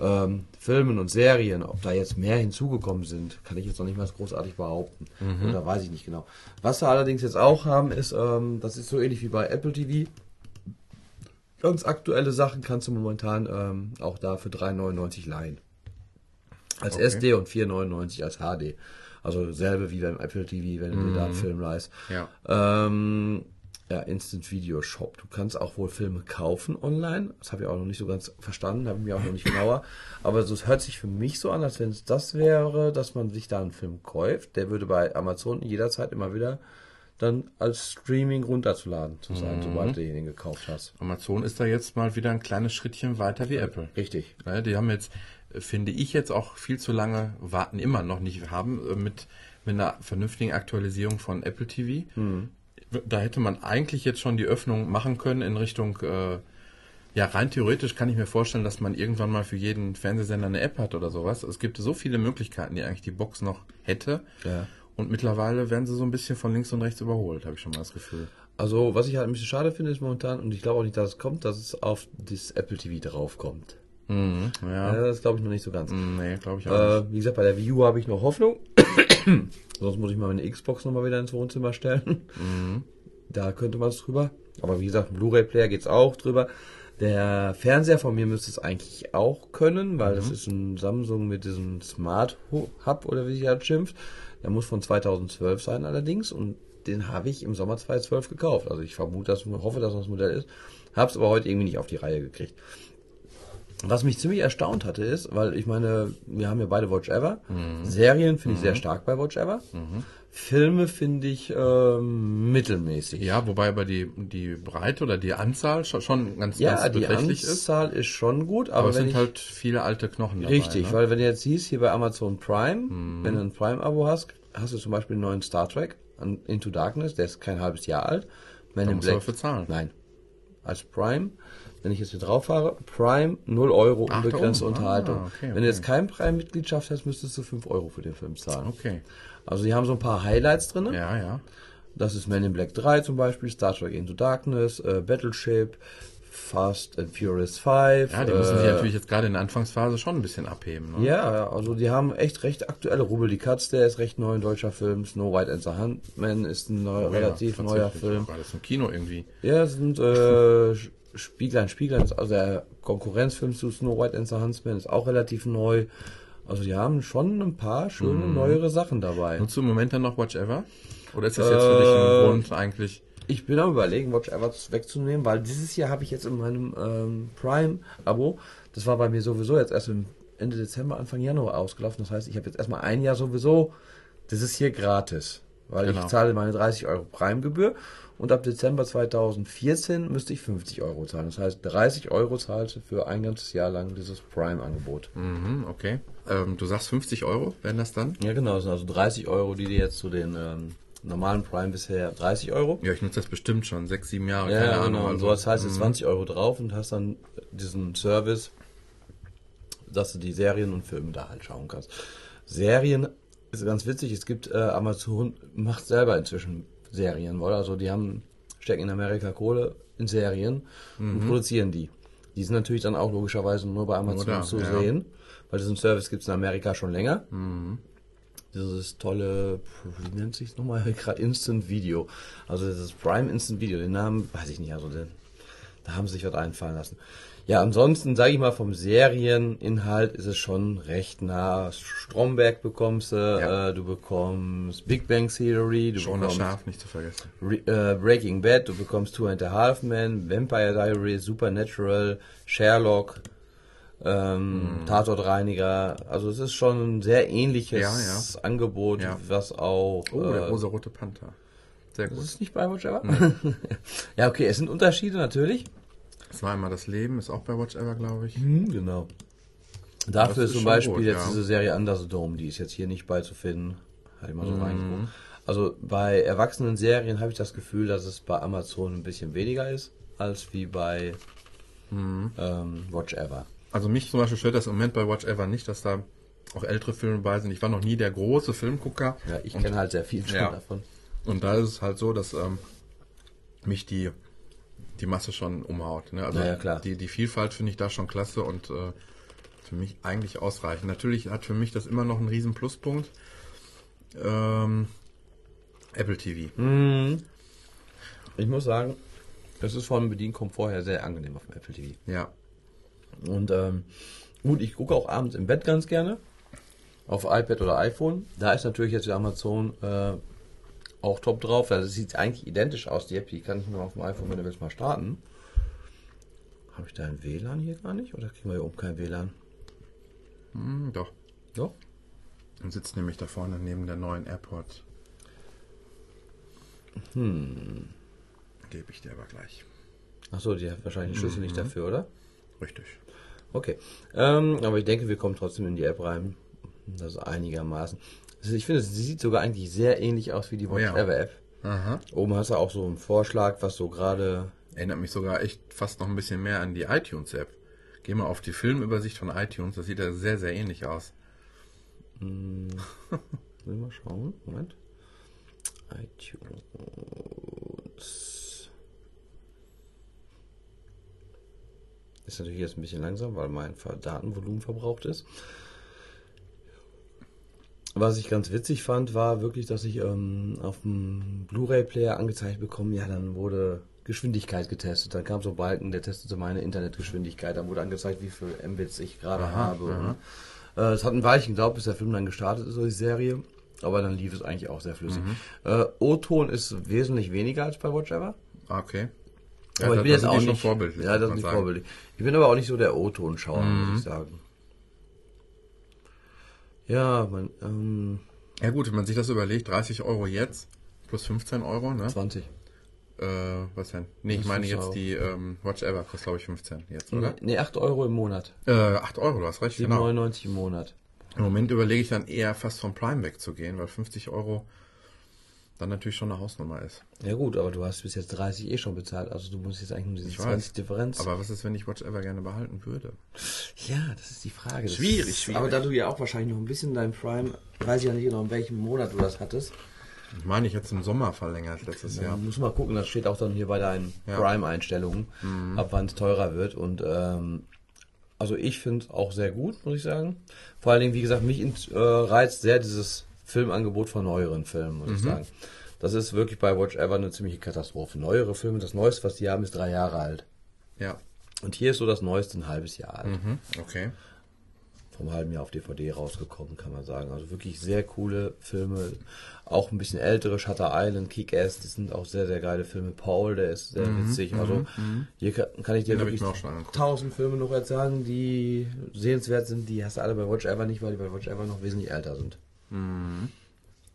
ähm, Filmen und Serien, ob da jetzt mehr hinzugekommen sind, kann ich jetzt noch nicht mal großartig behaupten. Oder weiß ich nicht genau. Was sie allerdings jetzt auch haben, ist, ähm, das ist so ähnlich wie bei Apple TV. Ganz aktuelle Sachen kannst du momentan ähm, auch da für 3,99 leihen. Als Okay. SD und 4,99 als HD. Also selbe wie beim Apple TV, wenn du dir da einen Film leihst. Ja. Ähm, ja, Instant Video Shop. Du kannst auch wohl Filme kaufen online. Das habe ich auch noch nicht so ganz verstanden, habe ich mir auch noch nicht genauer. Aber so, es hört sich für mich so an, als wenn es das wäre, dass man sich da einen Film kauft. Der würde bei Amazon jederzeit immer wieder dann als Streaming runterzuladen zu sein, sobald du den gekauft hast. Amazon ist da jetzt mal wieder ein kleines Schrittchen weiter wie Apple. Richtig. Ne, die haben jetzt, finde ich, jetzt auch viel zu lange warten, immer noch nicht haben, äh, mit, mit einer vernünftigen Aktualisierung von Apple TV. Da hätte man eigentlich jetzt schon die Öffnung machen können in Richtung, äh, ja, rein theoretisch kann ich mir vorstellen, dass man irgendwann mal für jeden Fernsehsender eine App hat oder sowas. Es gibt so viele Möglichkeiten, die eigentlich die Box noch hätte. Ja. Und mittlerweile werden sie so ein bisschen von links und rechts überholt, habe ich schon mal das Gefühl. Also, was ich halt ein bisschen schade finde, ist momentan, und ich glaube auch nicht, dass es kommt, dass es auf das Apple TV draufkommt. Mhm, Ja, ja. das glaube ich noch nicht so ganz. Nee, glaube ich auch nicht. Äh, wie gesagt, bei der Wii U habe ich noch Hoffnung. Sonst muss ich mal meine Xbox nochmal wieder ins Wohnzimmer stellen. Da könnte man es drüber. Aber wie gesagt, Blu-ray-Player geht's auch drüber. Der Fernseher von mir müsste es eigentlich auch können, weil das ist ein Samsung mit diesem Smart Hub oder wie sich das schimpft. Der muss von 2012 sein allerdings und den habe ich im Sommer 2012 gekauft. Also ich vermute, dass, hoffe, dass das Modell ist. Hab's aber heute irgendwie nicht auf die Reihe gekriegt. Was mich ziemlich erstaunt hatte ist, weil ich meine, wir haben ja beide Watch Ever. Serien finde ich sehr stark bei Watch Ever. Filme finde ich ähm, mittelmäßig. Ja, wobei aber die, die Breite oder die Anzahl schon, schon ganz, Ja, ganz die beträchtlich ist. Anzahl ist. schon gut, aber, Aber es sind ich, halt viele alte Knochen dabei. richtig, ne? weil wenn du jetzt siehst, hier bei Amazon Prime, Mhm. wenn du ein Prime-Abo hast, hast du zum Beispiel einen neuen Star Trek Into Darkness, der ist kein halbes Jahr alt. Wenn Da in du dafür zahlen. Nein. Als Prime, wenn ich jetzt hier drauf fahre, Prime 0 Euro Ach, unbegrenzte oben. Unterhaltung. Ah, okay, Wenn okay. du jetzt kein Prime-Mitgliedschaft hast, müsstest du 5 Euro für den Film zahlen. Okay. Also die haben so ein paar Highlights drin. Ja, ja. Das ist Man in Black 3 zum Beispiel, Star Trek Into Darkness, äh, Battleship, Fast and Furious 5. Ja, die müssen sich äh, natürlich jetzt gerade in der Anfangsphase schon ein bisschen abheben. Ne? Ja, also die haben echt recht aktuelle. Rubbel die Katz, der ist recht neu, ein deutscher Film. Snow White and the Huntsman ist ein neu, Oh ja, relativ neuer. Film. War das im Kino irgendwie? Ja, sind äh, Spieglein, Spieglein ist also der Konkurrenzfilm zu Snow White and the Huntsman ist auch relativ neu. Also die haben schon ein paar schöne Mhm. neuere Sachen dabei. Nutzt du im Moment dann noch Watch Ever? Oder ist das jetzt für dich Äh, ein Grund eigentlich? Ich bin am überlegen, Watch Ever wegzunehmen, weil dieses Jahr habe ich jetzt in meinem ähm, Prime-Abo, das war bei mir sowieso jetzt erst im Ende Dezember, Anfang Januar ausgelaufen. Das heißt, ich habe jetzt erstmal ein Jahr sowieso, das ist hier gratis, weil Genau. ich zahle meine 30 Euro Prime-Gebühr und ab Dezember 2014 müsste ich 50 Euro zahlen. Das heißt, 30 Euro zahlst du für ein ganzes Jahr lang dieses Prime-Angebot. Mhm, okay. Ähm, du sagst 50 Euro, werden das dann? Ja genau, das sind also 30 Euro, die dir jetzt zu den ähm, normalen Prime bisher 30 Euro. Ja, ich nutze das bestimmt schon. Sechs, sieben Jahre, Ja, keine genau. Ahnung. Und also, so das heißt jetzt 20 Euro drauf und hast dann diesen Service, dass du die Serien und Filme da halt schauen kannst. Serien ist ganz witzig. Es gibt äh, Amazon macht selber inzwischen Serien, oder? Also die haben stecken in Amerika Kohle in Serien und produzieren die. Die sind natürlich dann auch logischerweise nur bei Amazon da, zu ja. sehen, weil diesen Service gibt es in Amerika schon länger. Dieses tolle, wie nennt sich nochmal gerade Instant Video. Also dieses Prime Instant Video, den Namen weiß ich nicht, also den, da haben sie sich was einfallen lassen. Ja, ansonsten sage ich mal vom Serieninhalt ist es schon recht nah. Stromberg bekommst du, Ja. äh, du bekommst Big Bang Theory, du Schon bekommst scharf, nicht zu vergessen. Re äh, Breaking Bad, du bekommst Two and a Half Men, Vampire Diaries, Supernatural, Sherlock, ähm, Tatortreiniger. Also es ist schon ein sehr ähnliches Hm. Ja, ja. Angebot, Ja. was auch Oh, der äh, rosa-rote Panther. Sehr Das gut. ist nicht bei Watch Ever? ja, okay, es sind Unterschiede natürlich. Es war einmal das Leben, ist auch bei Watch Ever, glaube ich. Mhm, genau. Dafür ist zum Beispiel gut, jetzt ja. diese Serie Under the Dome, die ist jetzt hier nicht beizufinden. Ich mal so Mhm. reingeguckt. Also bei erwachsenen Serien habe ich das Gefühl, dass es bei Amazon ein bisschen weniger ist, als wie bei Mhm. ähm, Watch Ever. Also mich zum Beispiel stört das im Moment bei Watch Ever nicht, dass da auch ältere Filme bei sind. Ich war noch nie der große Filmgucker. Ja, ich kenne halt sehr viel schon Ja. davon. Und da ist es halt so, dass ähm, mich die, die Masse schon umhaut. Ne? Also Ja, klar. Die, die Vielfalt finde ich da schon klasse und äh, für mich eigentlich ausreichend. Natürlich hat für mich das immer noch einen riesen Pluspunkt. Ähm, Apple TV. Mhm. Ich muss sagen, es ist vom Bedienkomfort her sehr angenehm auf dem Apple TV. Ja. Und ähm, gut, ich gucke auch abends im Bett ganz gerne. Auf iPad oder iPhone. Da ist natürlich jetzt die Amazon äh, auch top drauf. Also es sieht eigentlich identisch aus. Die App, die kann ich nur auf dem iPhone, wenn du willst, mal starten. Habe ich da ein WLAN hier gar nicht? Oder kriegen wir hier oben kein WLAN? Hm, doch. Doch. Und sitzt nämlich da vorne neben der neuen Airport. Hm. Gebe ich dir aber gleich. Achso, die hat wahrscheinlich den Schlüssel nicht dafür, oder? Richtig. Okay. Ähm, aber ich denke, wir kommen trotzdem in die App rein. Das ist einigermaßen. Also ich finde, sie sieht sogar eigentlich sehr ähnlich aus wie die Watch ja. Ever App. Aha. Oben hast du auch so einen Vorschlag, was so gerade. Erinnert mich sogar echt fast noch ein bisschen mehr an die iTunes-App. Geh mal auf die Filmübersicht von iTunes, das sieht ja sehr, sehr ähnlich aus. Will mal schauen. Moment. iTunes. Ist natürlich jetzt ein bisschen langsam, weil mein Datenvolumen verbraucht ist. Was ich ganz witzig fand, war wirklich, dass ich ähm, auf dem Blu-ray-Player angezeigt bekommen, ja, dann wurde Geschwindigkeit getestet. Dann kam so ein Balken, der testete meine Internetgeschwindigkeit. Dann wurde angezeigt, wie viel Mbits ich gerade Aha, habe. aha. Äh, es hat ein Weilchen gedauert, bis der Film dann gestartet ist, so die Serie. Aber dann lief es eigentlich auch sehr flüssig. Mhm. Äh, O-Ton ist wesentlich weniger als bei Watch Ever. Ah, Okay. aber da- ich bin jetzt auch nicht vorbildlich. Ja, das ist nicht sagen. Mhm. vorbildlich. Ich bin aber auch nicht so der O-Ton-Schauer, muss ich sagen. Ja, man, ähm, Ja gut, wenn man sich das überlegt, 30 Euro jetzt plus 15 Euro, ne? 20. Äh, was denn? Nee, ich meine jetzt auch- die ähm, Watch Ever, kostet glaube ich 15 jetzt, oder? Nee, 8 Euro im Monat. Äh, 8 Euro, du hast recht, genau. 7,99 im Monat. Im Moment überlege ich dann eher fast vom Prime wegzugehen, weil 50 Euro dann natürlich schon eine Hausnummer ist. Ja gut, aber du hast bis jetzt 30 eh schon bezahlt, also du musst jetzt eigentlich nur diese Ich 20 weiß. Differenz. Aber was ist, wenn ich Watch Ever gerne behalten würde? ja, das ist die Frage. Das Schwierig, ist, schwierig. Aber da du ja auch wahrscheinlich noch ein bisschen dein Prime, weiß ich ja nicht genau, in welchem Monat du das hattest. Ich meine, ich hätte es im Sommer verlängert letztes Ja. Jahr. Muss mal gucken, das steht auch dann hier bei deinen Ja. Prime-Einstellungen, ab wann es teurer wird. Und ähm, also ich finde es auch sehr gut, muss ich sagen. Vor allen Dingen, wie gesagt, mich äh, reizt sehr dieses Filmangebot von neueren Filmen, muss ich sagen. Das ist wirklich bei Watch Ever eine ziemliche Katastrophe. Neuere Filme, das Neueste, was die haben, ist drei Jahre alt. Ja. Und hier ist so das Neueste ein halbes Jahr alt. Mhm. Okay. Vom halben Jahr auf DVD rausgekommen, kann man sagen. Also wirklich sehr coole Filme. Auch ein bisschen ältere, Shutter Island, Kick-Ass, das sind auch sehr, sehr geile Filme. Paul, der ist sehr witzig. Also hier kann, ich dir Den wirklich ich tausend Filme noch erzählen, die sehenswert sind. Die hast du alle bei Watch Ever nicht, weil die bei Watch Ever noch wesentlich älter sind.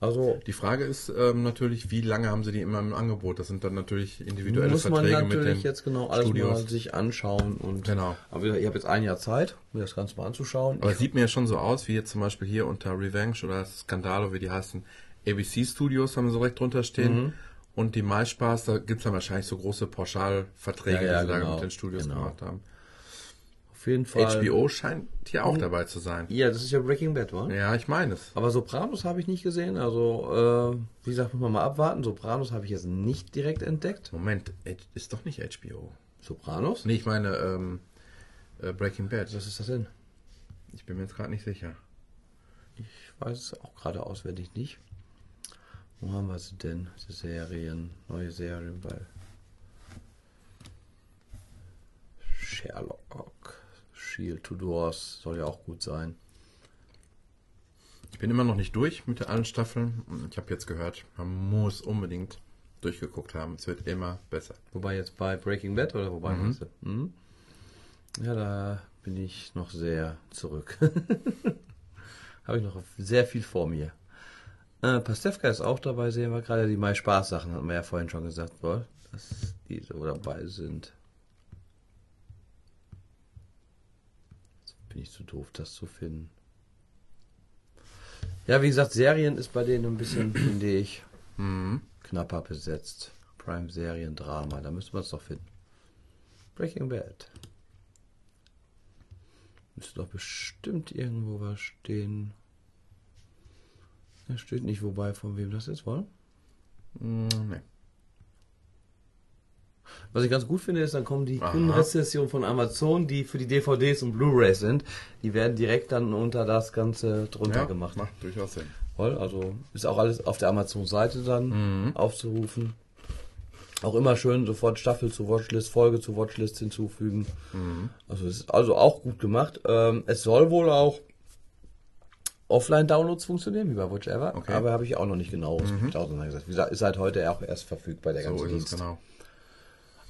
Also Die Frage ist ähm, natürlich, wie lange haben sie die immer im Angebot? Das sind dann natürlich individuelle muss man Verträge mit natürlich den jetzt genau alles mal Studios. sich anschauen. Und Genau. Aber ich habe jetzt ein Jahr Zeit, mir das Ganze mal anzuschauen. Aber es sieht mir ja schon so aus, wie jetzt zum Beispiel hier unter Revenge oder Skandalo, wie die heißen, ABC Studios haben sie direkt drunter stehen. Mhm. Und die MySpaß, da gibt's dann wahrscheinlich so große Pauschalverträge, Ja, ja, die sie da genau, mit den Studios genau. gemacht haben. Auf jeden Fall. HBO scheint hier auch dabei zu sein. Ja, das ist ja Breaking Bad, wa? Ja, ich meine es. Aber Sopranos habe ich nicht gesehen. Also, äh, wie gesagt, muss man mal abwarten. Sopranos habe ich jetzt nicht direkt entdeckt. Moment, ist doch nicht HBO. Sopranos? Nee, ich meine ähm, äh, Breaking Bad. Was ist das denn? Ich bin mir jetzt gerade nicht sicher. Ich weiß es auch gerade auswendig nicht. Wo haben wir sie denn? Die Serien, neue Serien bei Sherlock, Shield, Tudors soll ja auch gut sein. Ich bin immer noch nicht durch mit allen Staffeln. Ich habe jetzt gehört, man muss unbedingt durchgeguckt haben. Es wird immer besser. Wobei jetzt bei Breaking Bad oder wobei du? Mhm. Ja, da bin ich noch sehr zurück. Habe ich noch sehr viel vor mir. Äh, Pastewka ist auch dabei, sehen wir gerade. Die Mai Spaß Sachen hatten wir ja vorhin schon gesagt, wohl, dass die so dabei sind. Bin ich zu doof, das zu finden. Ja, wie gesagt, Serien ist bei denen ein bisschen, finde ich, knapper besetzt. Prime Serien Drama, da müsste man es doch finden. Breaking Bad. Müsste doch bestimmt irgendwo was stehen. Da steht nicht, wobei, von wem das ist, wohl? Mm, nee. Was ich ganz gut finde, ist, dann kommen die. Kundenrezessionen von Amazon, die für die DVDs und Blu-rays sind. Die werden direkt dann unter das Ganze drunter Ja, gemacht. macht durchaus Sinn. Voll, also ist auch alles auf der Amazon-Seite dann aufzurufen. Auch immer schön sofort Staffel zu Watchlist, Folge zu Watchlist hinzufügen. Also es ist also auch gut gemacht. Ähm, es soll wohl auch Offline-Downloads funktionieren, wie bei Watch Ever, Okay. aber habe ich auch noch nicht genau auseinandergesetzt. Wie gesagt, ist halt heute auch erst verfügbar, der So ganze ist Dienst. genau.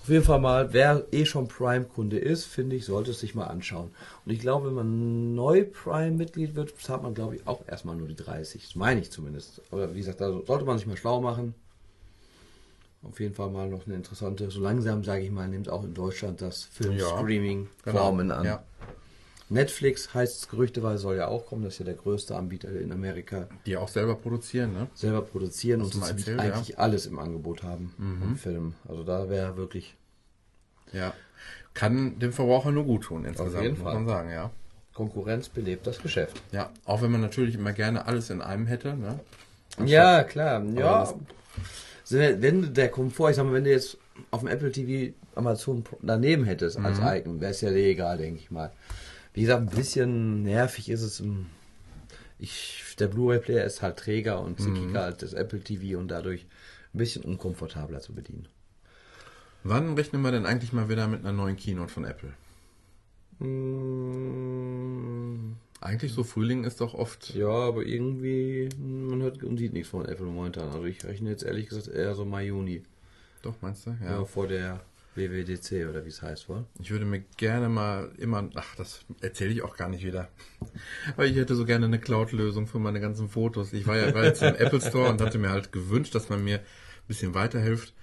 Auf jeden Fall mal, wer eh schon Prime-Kunde ist, finde ich, sollte es sich mal anschauen. Und ich glaube, wenn man neu Prime-Mitglied wird, zahlt man, glaube ich, auch erstmal nur die 30. Das meine ich zumindest. Aber wie gesagt, da sollte man sich mal schlau machen. Auf jeden Fall mal noch eine interessante, so langsam, sage ich mal, nimmt auch in Deutschland das Film-Streaming Genau. Formen an. Ja. Netflix heißt es gerüchteweise, soll ja auch kommen. Das ist ja der größte Anbieter in Amerika. Die auch selber produzieren, ne? Selber produzieren und erzählt, ja. eigentlich alles im Angebot haben Mhm. im Film. Also da wäre wirklich Ja. Kann dem Verbraucher nur gut tun, insgesamt, jeden muss Fall. man sagen, ja. Konkurrenz belebt das Geschäft. Ja, auch wenn man natürlich immer gerne alles in einem hätte, ne? Ja, klar. Ja. Wenn der Komfort, ich sag mal, wenn du jetzt auf dem Apple TV Amazon daneben hättest als Mhm. Icon, wäre es ja dir egal, denke ich mal. Wie gesagt, ein bisschen nervig ist es. Ich, der Blu-ray-Player ist halt träger und Mhm. zickiger als das Apple TV und dadurch ein bisschen unkomfortabler zu bedienen. Wann rechnen wir denn eigentlich mal wieder mit einer neuen Keynote von Apple? Mm, Eigentlich so Frühling ist doch oft. Ja, aber irgendwie, man hört und sieht nichts von Apple momentan. Also ich rechne jetzt ehrlich gesagt eher so Mai, Juni. Doch, meinst du? Ja, Ja. vor der WWDC oder wie es heißt, wohl. Ich würde mir gerne mal immer, ach, das erzähle ich auch gar nicht wieder. Aber ich hätte so gerne eine Cloud-Lösung für meine ganzen Fotos. Ich war ja war jetzt im Apple Store und hatte mir halt gewünscht, dass man mir ein bisschen weiterhilft.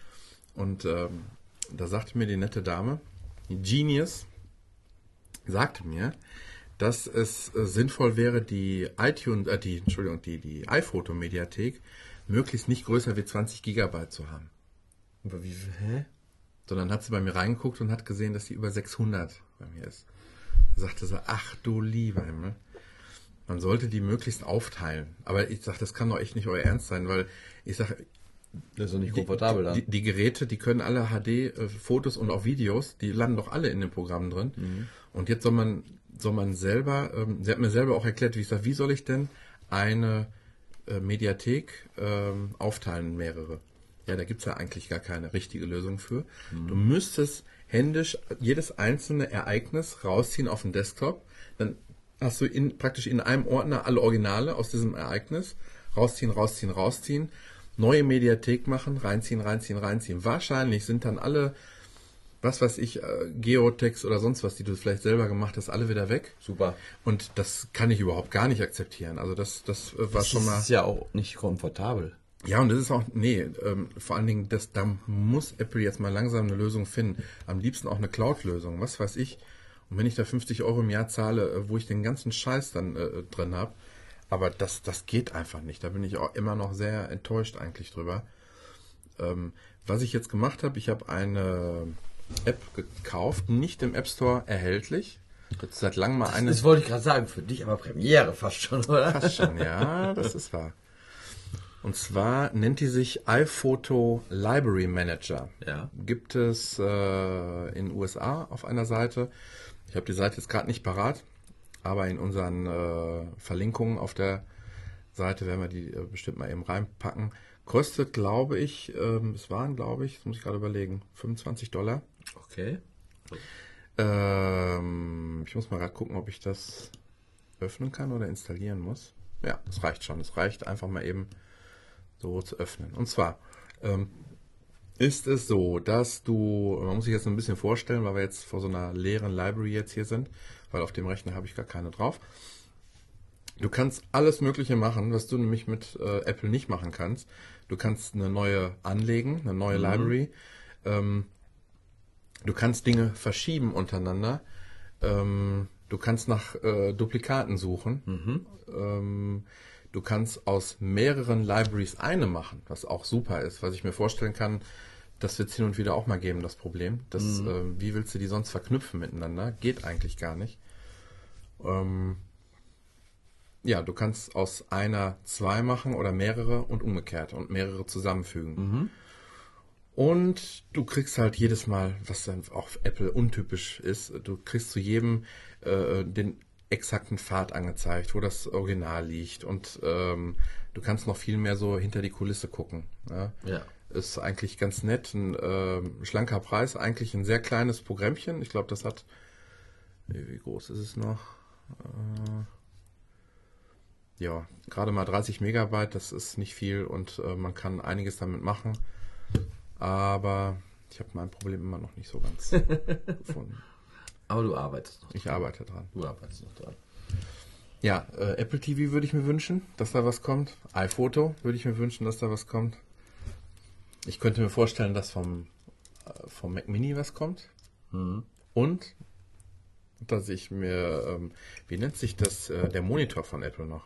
Und ähm, da sagte mir die nette Dame, die Genius, sagte mir, dass es äh, sinnvoll wäre, die iTunes, äh, die, Entschuldigung, die, die iPhoto-Mediathek möglichst nicht größer wie 20 Gigabyte zu haben. Aber wie, hä? Sondern hat sie bei mir reingeguckt und hat gesehen, dass sie über 600 bei mir ist. Da sagte sie, ach du lieber Himmel. Man sollte die möglichst aufteilen. Aber ich sag, das kann doch echt nicht euer Ernst sein, weil ich sag, Das ist doch nicht die, komfortabel dann. die, die Geräte, die können alle HD-Fotos und auch Videos, die landen doch alle in den Programmen drin. Mhm. Und jetzt soll man, soll man selber, ähm, sie hat mir selber auch erklärt, wie ich sage, wie soll ich denn eine äh, Mediathek ähm, aufteilen, mehrere? Ja, da gibt's ja eigentlich gar keine richtige Lösung für. Mhm. Du müsstest händisch jedes einzelne Ereignis rausziehen auf den Desktop. Dann hast du in, praktisch in einem Ordner alle Originale aus diesem Ereignis. Rausziehen, rausziehen, rausziehen. Neue Mediathek machen, reinziehen, reinziehen, reinziehen. Wahrscheinlich sind dann alle, was weiß ich, äh, Geotext oder sonst was, die du vielleicht selber gemacht hast, alle wieder weg. Super. Und das kann ich überhaupt gar nicht akzeptieren. Also das, das äh, war schon mal. Das ist ja auch nicht komfortabel. Ja, und das ist auch, nee, ähm, vor allen Dingen, das, da muss Apple jetzt mal langsam eine Lösung finden. Am liebsten auch eine Cloud-Lösung, was weiß ich. Und wenn ich da 50 Euro im Jahr zahle, äh, wo ich den ganzen Scheiß dann äh, drin habe, aber das, das geht einfach nicht. Da bin ich auch immer noch sehr enttäuscht eigentlich drüber. Ähm, was ich jetzt gemacht habe, ich habe eine App gekauft, nicht im App Store erhältlich. Jetzt seit langem mal eine. Das wollte ich gerade sagen, für dich aber Premiere fast schon, oder? Fast schon, ja, das ist wahr. Und zwar nennt die sich iPhoto Library Manager. Ja. Gibt es äh, in den USA auf einer Seite. Ich habe die Seite jetzt gerade nicht parat, aber in unseren äh, Verlinkungen auf der Seite werden wir die äh, bestimmt mal eben reinpacken. Kostet, glaube ich, ähm, es waren, glaube ich, das muss ich gerade überlegen, 25 Dollar. Okay. Ähm, ich muss mal gerade gucken, ob ich das öffnen kann oder installieren muss. Ja, das reicht schon. Es reicht einfach mal eben so zu öffnen. Und zwar ähm, ist es so, dass du, man muss sich jetzt ein bisschen vorstellen, weil wir jetzt vor so einer leeren Library jetzt hier sind, weil auf dem Rechner habe ich gar keine drauf. Du kannst alles Mögliche machen, was du nämlich mit äh, Apple nicht machen kannst. Du kannst eine neue anlegen, eine neue Library. Ähm, du kannst Dinge verschieben untereinander. Ähm, du kannst nach äh, Duplikaten suchen. Ähm, du kannst aus mehreren Libraries eine machen, was auch super ist, was ich mir vorstellen kann, das wird es hin und wieder auch mal geben, das Problem. Das, äh, wie willst du die sonst verknüpfen miteinander? Geht eigentlich gar nicht. Ähm, ja, du kannst aus einer zwei machen oder mehrere und umgekehrt und mehrere zusammenfügen. Und du kriegst halt jedes Mal, was dann auch Apple untypisch ist, du kriegst zu jedem äh, den exakten Pfad angezeigt, wo das Original liegt. Und ähm, du kannst noch viel mehr so hinter die Kulisse gucken. Ja? Ja. Ist eigentlich ganz nett, ein ähm, schlanker Preis, eigentlich ein sehr kleines Programmchen. Ich glaube, das hat, wie wie groß ist es noch? Äh, ja, gerade mal 30 Megabyte, das ist nicht viel und äh, man kann einiges damit machen. Aber ich habe mein Problem immer noch nicht so ganz gefunden. Aber du arbeitest noch. Ich arbeite dran. Du arbeitest noch dran. Ja, äh, Apple TV würde ich mir wünschen, dass da was kommt. iPhoto würde ich mir wünschen, dass da was kommt. Ich könnte mir vorstellen, dass vom, äh, vom Mac Mini was kommt. Und dass ich mir, ähm, wie nennt sich das, äh, der Monitor von Apple noch?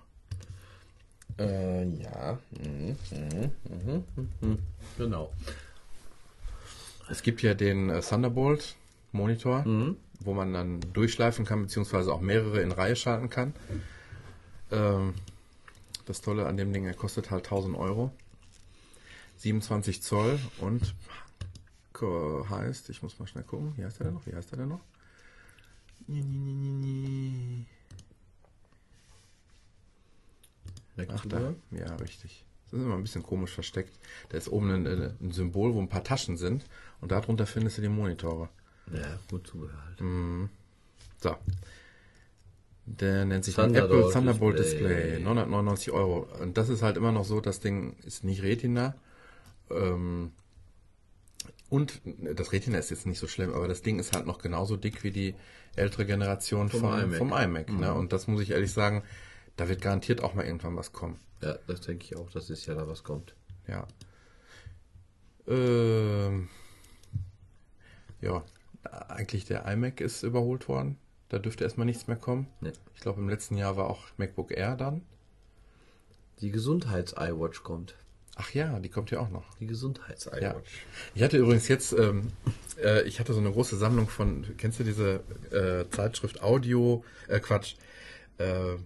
Äh, ja. Mhm. Mhm. Mhm. Mhm. Genau. Es gibt ja den äh, Thunderbolt Monitor, wo man dann durchschleifen kann, beziehungsweise auch mehrere in Reihe schalten kann. Ähm, das Tolle an dem Ding, er kostet halt 1000 Euro. 27 Zoll und heißt, ich muss mal schnell gucken, wie heißt er denn noch? Wie heißt er denn noch? Ach, da. Ja, richtig. Das ist immer ein bisschen komisch versteckt. Da ist oben ein, äh, ein Symbol, wo ein paar Taschen sind und darunter findest du die Monitore. Ja, gut zugehört. So. Der nennt sich Thunderbolt Apple Thunderbolt Display. Display. 999 Euro. Und das ist halt immer noch so, das Ding ist nicht Retina. Ähm, und das Retina ist jetzt nicht so schlimm, aber das Ding ist halt noch genauso dick wie die ältere Generation vom, Vom vom iMac. iMac. ne? Und das muss ich ehrlich sagen, da wird garantiert auch mal irgendwann was kommen. Ja, das denke ich auch, dass dieses Jahr da was kommt. Ja. Ähm, ja, eigentlich der iMac ist überholt worden. Da dürfte erstmal nichts mehr kommen. Nee. Ich glaube, im letzten Jahr war auch MacBook Air dann. Die Gesundheits-iWatch kommt. Ach ja, die kommt ja auch noch. Die Gesundheits-iWatch. Ja. Ich hatte übrigens jetzt, ähm, äh, ich hatte so eine große Sammlung von, kennst du diese äh, Zeitschrift Audio, äh, Quatsch, äh,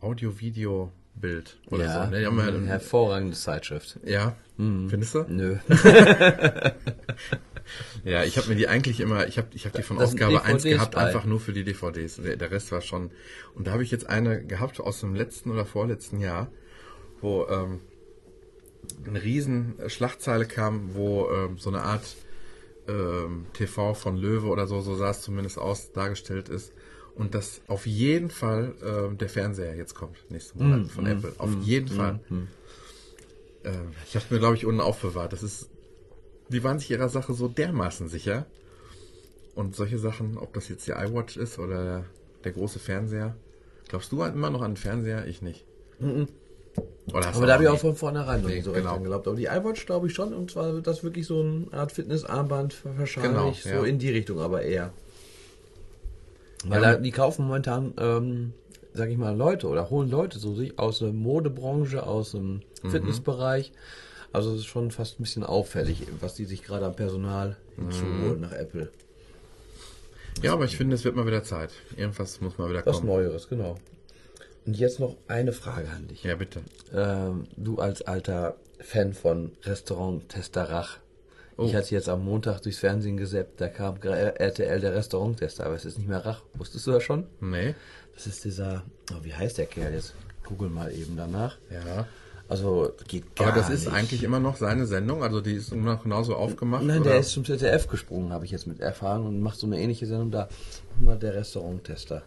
Audio-Video-Bild oder Ja, so. Ne? Die haben eine halt- hervorragende Zeitschrift. ja, findest du? Nö. Ja, ich habe mir die eigentlich immer, ich habe ich hab die von Da sind Ausgabe 1 DVDs gehabt, einfach nur für die DVDs. Der, Rest war schon. Und da habe ich jetzt eine gehabt aus dem letzten oder vorletzten Jahr, wo ähm, eine riesen Schlagzeile kam, wo ähm, so eine Art ähm, TV von Löwe oder so, so sah es zumindest aus, dargestellt ist. Und dass auf jeden Fall ähm, der Fernseher jetzt kommt, nächsten Monat von Apple. Auf jeden Fall. Ähm, ich habe mir, glaube ich, unten aufbewahrt. Das ist die waren sich ihrer Sache so dermaßen sicher. Und solche Sachen, ob das jetzt der iWatch ist oder der große Fernseher. Glaubst du immer noch an den Fernseher? Ich nicht. Oder hast Aber da habe ich auch von vornherein noch Nee, nicht so genau. geglaubt. Aber die iWatch glaube ich schon. Und zwar wird das wirklich so eine Art Fitnessarmband wahrscheinlich. Genau, so ja. in die Richtung aber eher. Weil Ja. da, die kaufen momentan, ähm, sag ich mal, Leute oder holen Leute so sich aus der Modebranche, aus dem Mhm. Also es ist schon fast ein bisschen auffällig, was die sich gerade am Personal Mhm. hinzuholen nach Apple. Ja, aber ich finde, es wird mal wieder Zeit. Irgendwas muss mal wieder Was kommen. Neueres, genau. Und jetzt noch eine Frage an dich. Ja, bitte. Ähm, du als alter Fan von Restaurant Testerach. Oh. Ich hatte jetzt am Montag durchs Fernsehen gesäppt, da kam RTL der Restauranttester, aber es ist nicht mehr Rach. Wusstest du das schon? Nee. Das ist dieser, oh, wie heißt der Kerl jetzt? Google mal eben danach. Ja. Also geht gar Aber das ist nicht. eigentlich immer noch seine Sendung, also die ist immer noch genauso aufgemacht. Nein, oder? der ist zum ZDF gesprungen, habe ich jetzt mit erfahren und macht so eine ähnliche Sendung da. Mal der Restauranttester.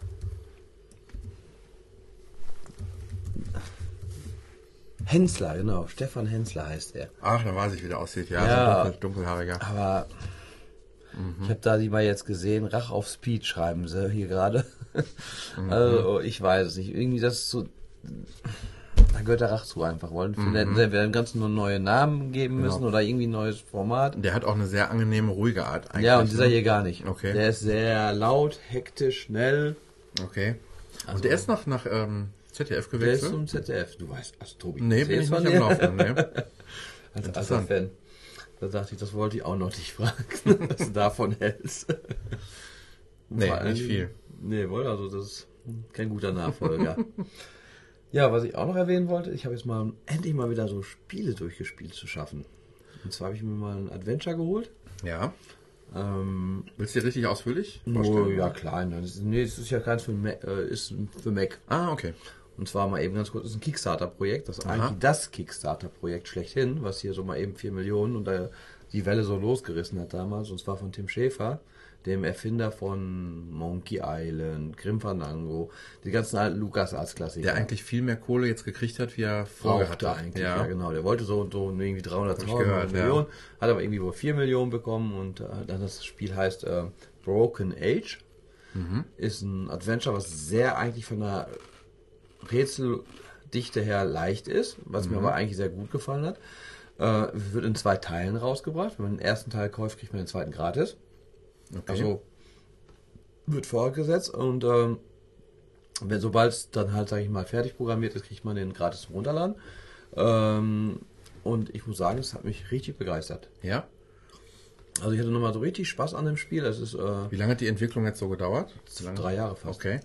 Hensler, genau. Stefan Hensler heißt er. Ach, da weiß ich, wie der aussieht. Ja, Ja. so dunkel, dunkelhaariger. Aber ich habe da die mal jetzt gesehen, Rach auf Speed schreiben sie hier gerade. Also ich weiß es nicht. Irgendwie das ist so da gehört der Rach zu einfach. Wollen mhm. wir dem Ganzen nur neue Namen geben müssen genau. oder irgendwie ein neues Format. Der hat auch eine sehr angenehme, ruhige Art eigentlich. Ja, und dieser ne? hier gar nicht. Okay. Der ist sehr laut, hektisch, schnell. Okay. Also, und der ist noch nach ähm, ZDF gewechselt? Der ist zum ZDF. Du weißt, also Tobi. Nee, bin ich nicht am Laufen. Nee. Als alter Fan. Da dachte ich, das wollte ich auch noch dich fragen, was du davon hältst. nee, nicht viel. Nee, wohl, also das ist kein guter Nachfolger. ja, was ich auch noch erwähnen wollte, ich habe jetzt mal endlich mal wieder so Spiele durchgespielt zu schaffen. Und zwar habe ich mir mal ein Adventure geholt. Ja. Ähm, Willst du dir richtig ausführlich vorstellen? Oh, ja, klein. Nee, es ist ja keins für, Mac, äh, ist für Mac. Ah, okay. Und zwar mal eben ganz kurz, das ist ein Kickstarter-Projekt, das ist Aha. eigentlich das Kickstarter-Projekt schlechthin, was hier so mal eben 4 Millionen und da die Welle so losgerissen hat damals, und zwar von Tim Schäfer, dem Erfinder von Monkey Island, Grim Fandango, die ganzen alten LucasArts-Klassiker. Der eigentlich viel mehr Kohle jetzt gekriegt hat, wie er vorher hatte. eigentlich, ja. ja. genau. Der wollte so und so irgendwie 300.000 Millionen, ja. hat aber irgendwie wohl 4 Millionen bekommen und äh, dann das Spiel heißt äh, Broken Age. Mhm. Ist ein Adventure, was sehr eigentlich von der Rätseldichte her leicht ist, was mhm. mir aber eigentlich sehr gut gefallen hat. Äh, wird in zwei Teilen rausgebracht. Wenn man den ersten Teil kauft, kriegt man den zweiten gratis. Okay. Also wird vorgesetzt und ähm, wenn sobald es dann halt, sage ich mal, fertig programmiert ist, kriegt man den gratis zum Runterladen. Ähm, und ich muss sagen, es hat mich richtig begeistert. Ja. Also ich hatte nochmal so richtig Spaß an dem Spiel. Es ist, äh, Wie lange hat die Entwicklung jetzt so gedauert? Drei Jahre fast. Okay.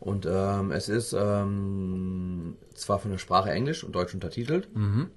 Und ähm, es ist ähm, zwar von der Sprache Englisch und Deutsch untertitelt, mhm.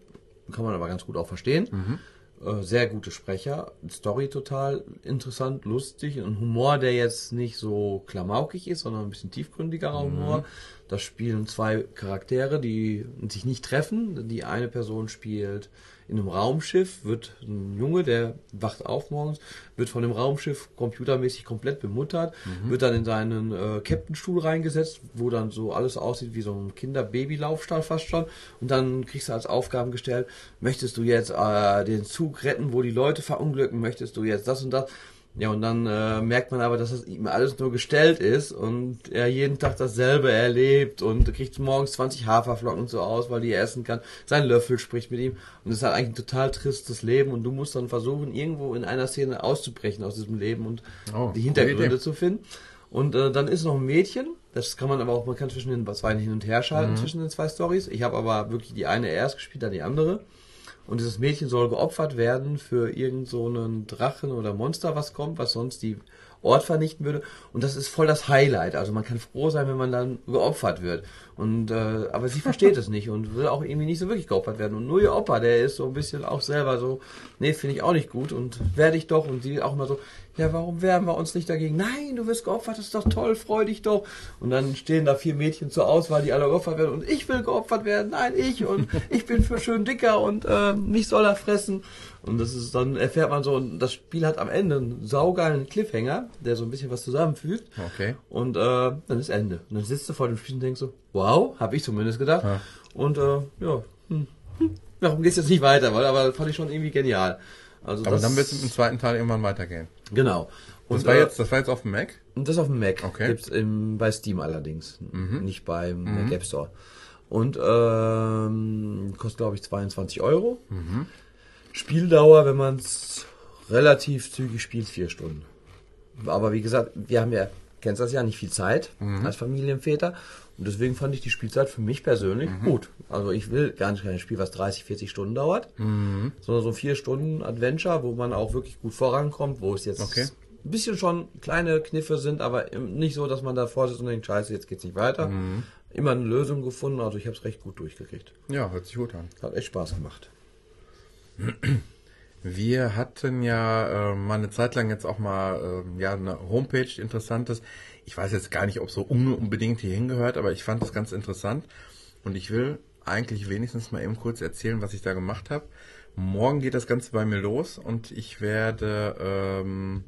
kann man aber ganz gut auch verstehen. Mhm. Äh, sehr gute Sprecher, Story total interessant, lustig und Humor, der jetzt nicht so klamaukig ist, sondern ein bisschen tiefgründigerer mhm. Humor. Da spielen zwei Charaktere, die sich nicht treffen. Die eine Person spielt in einem Raumschiff, wird ein Junge, der wacht auf morgens, wird von dem Raumschiff computermäßig komplett bemuttert, mhm. wird dann in seinen äh, Captainstuhl reingesetzt, wo dann so alles aussieht wie so ein Kinder-Baby-Laufstall fast schon. Und dann kriegst du als Aufgaben gestellt, möchtest du jetzt äh, den Zug retten, wo die Leute verunglücken, möchtest du jetzt das und das. Ja, und dann äh, merkt man aber, dass das ihm alles nur gestellt ist und er jeden Tag dasselbe erlebt und kriegt morgens 20 Haferflocken so aus, weil die er essen kann. Sein Löffel spricht mit ihm und es ist halt eigentlich ein total tristes Leben und du musst dann versuchen, irgendwo in einer Szene auszubrechen aus diesem Leben und oh, die Hintergründe zu finden. Und äh, dann ist noch ein Mädchen, das kann man aber auch, man kann zwischen den zwei hin und her schalten, mhm. zwischen den zwei Stories. Ich habe aber wirklich die eine erst gespielt, dann die andere. Und dieses Mädchen soll geopfert werden für irgendeinen so Drachen oder Monster, was kommt, was sonst die Ort vernichten würde. Und das ist voll das Highlight. Also man kann froh sein, wenn man dann geopfert wird. Und äh, aber sie versteht es nicht und will auch irgendwie nicht so wirklich geopfert werden. Und nur ihr Opa, der ist so ein bisschen auch selber so, nee, finde ich auch nicht gut und werde ich doch. Und sie auch mal so, ja, warum wehren wir uns nicht dagegen? Nein, du wirst geopfert, das ist doch toll, freu dich doch. Und dann stehen da vier Mädchen zur Auswahl, die alle geopfert werden. Und ich will geopfert werden, nein, ich. Und ich bin für schön dicker und äh, mich soll er fressen. Und das ist dann erfährt man so, und das Spiel hat am Ende einen saugeilen Cliffhanger, der so ein bisschen was zusammenfügt. Okay. Und äh, dann ist Ende. Und dann sitzt du vor dem Spiel und denkst so, wow, habe ich zumindest gedacht. Ja. Und äh, ja, hm, hm, warum geht's jetzt nicht weiter? Weil, aber fand ich schon irgendwie genial. Also aber dann wird es im zweiten Teil irgendwann weitergehen. Genau. Und das war, jetzt, das war jetzt auf dem Mac? Das auf dem Mac. Okay. Gibt's im, bei Steam allerdings. Mhm. Nicht beim mhm. Mac App Store. Und ähm, kostet, glaube ich, 22 Euro. Mhm. Spieldauer, wenn man es relativ zügig spielt, vier Stunden. Aber wie gesagt, wir haben ja, kennst das ja, nicht viel Zeit mhm. als Familienväter. Und deswegen fand ich die Spielzeit für mich persönlich mhm. gut. Also ich will gar nicht ein Spiel, was 30, 40 Stunden dauert, mhm. sondern so vier Stunden Adventure, wo man auch wirklich gut vorankommt, wo es jetzt okay. ein bisschen schon kleine Kniffe sind, aber nicht so, dass man da vorsitzt und denkt, scheiße, jetzt geht's nicht weiter. Mhm. Immer eine Lösung gefunden, also ich habe es recht gut durchgekriegt. Ja, hört sich gut an. Hat echt Spaß gemacht. Wir hatten ja äh, mal eine Zeit lang jetzt auch mal äh, ja eine Homepage, interessantes. Ich weiß jetzt gar nicht, ob so unbedingt hier hingehört, aber ich fand das ganz interessant und ich will eigentlich wenigstens mal eben kurz erzählen, was ich da gemacht habe. Morgen geht das Ganze bei mir los und ich werde ähm,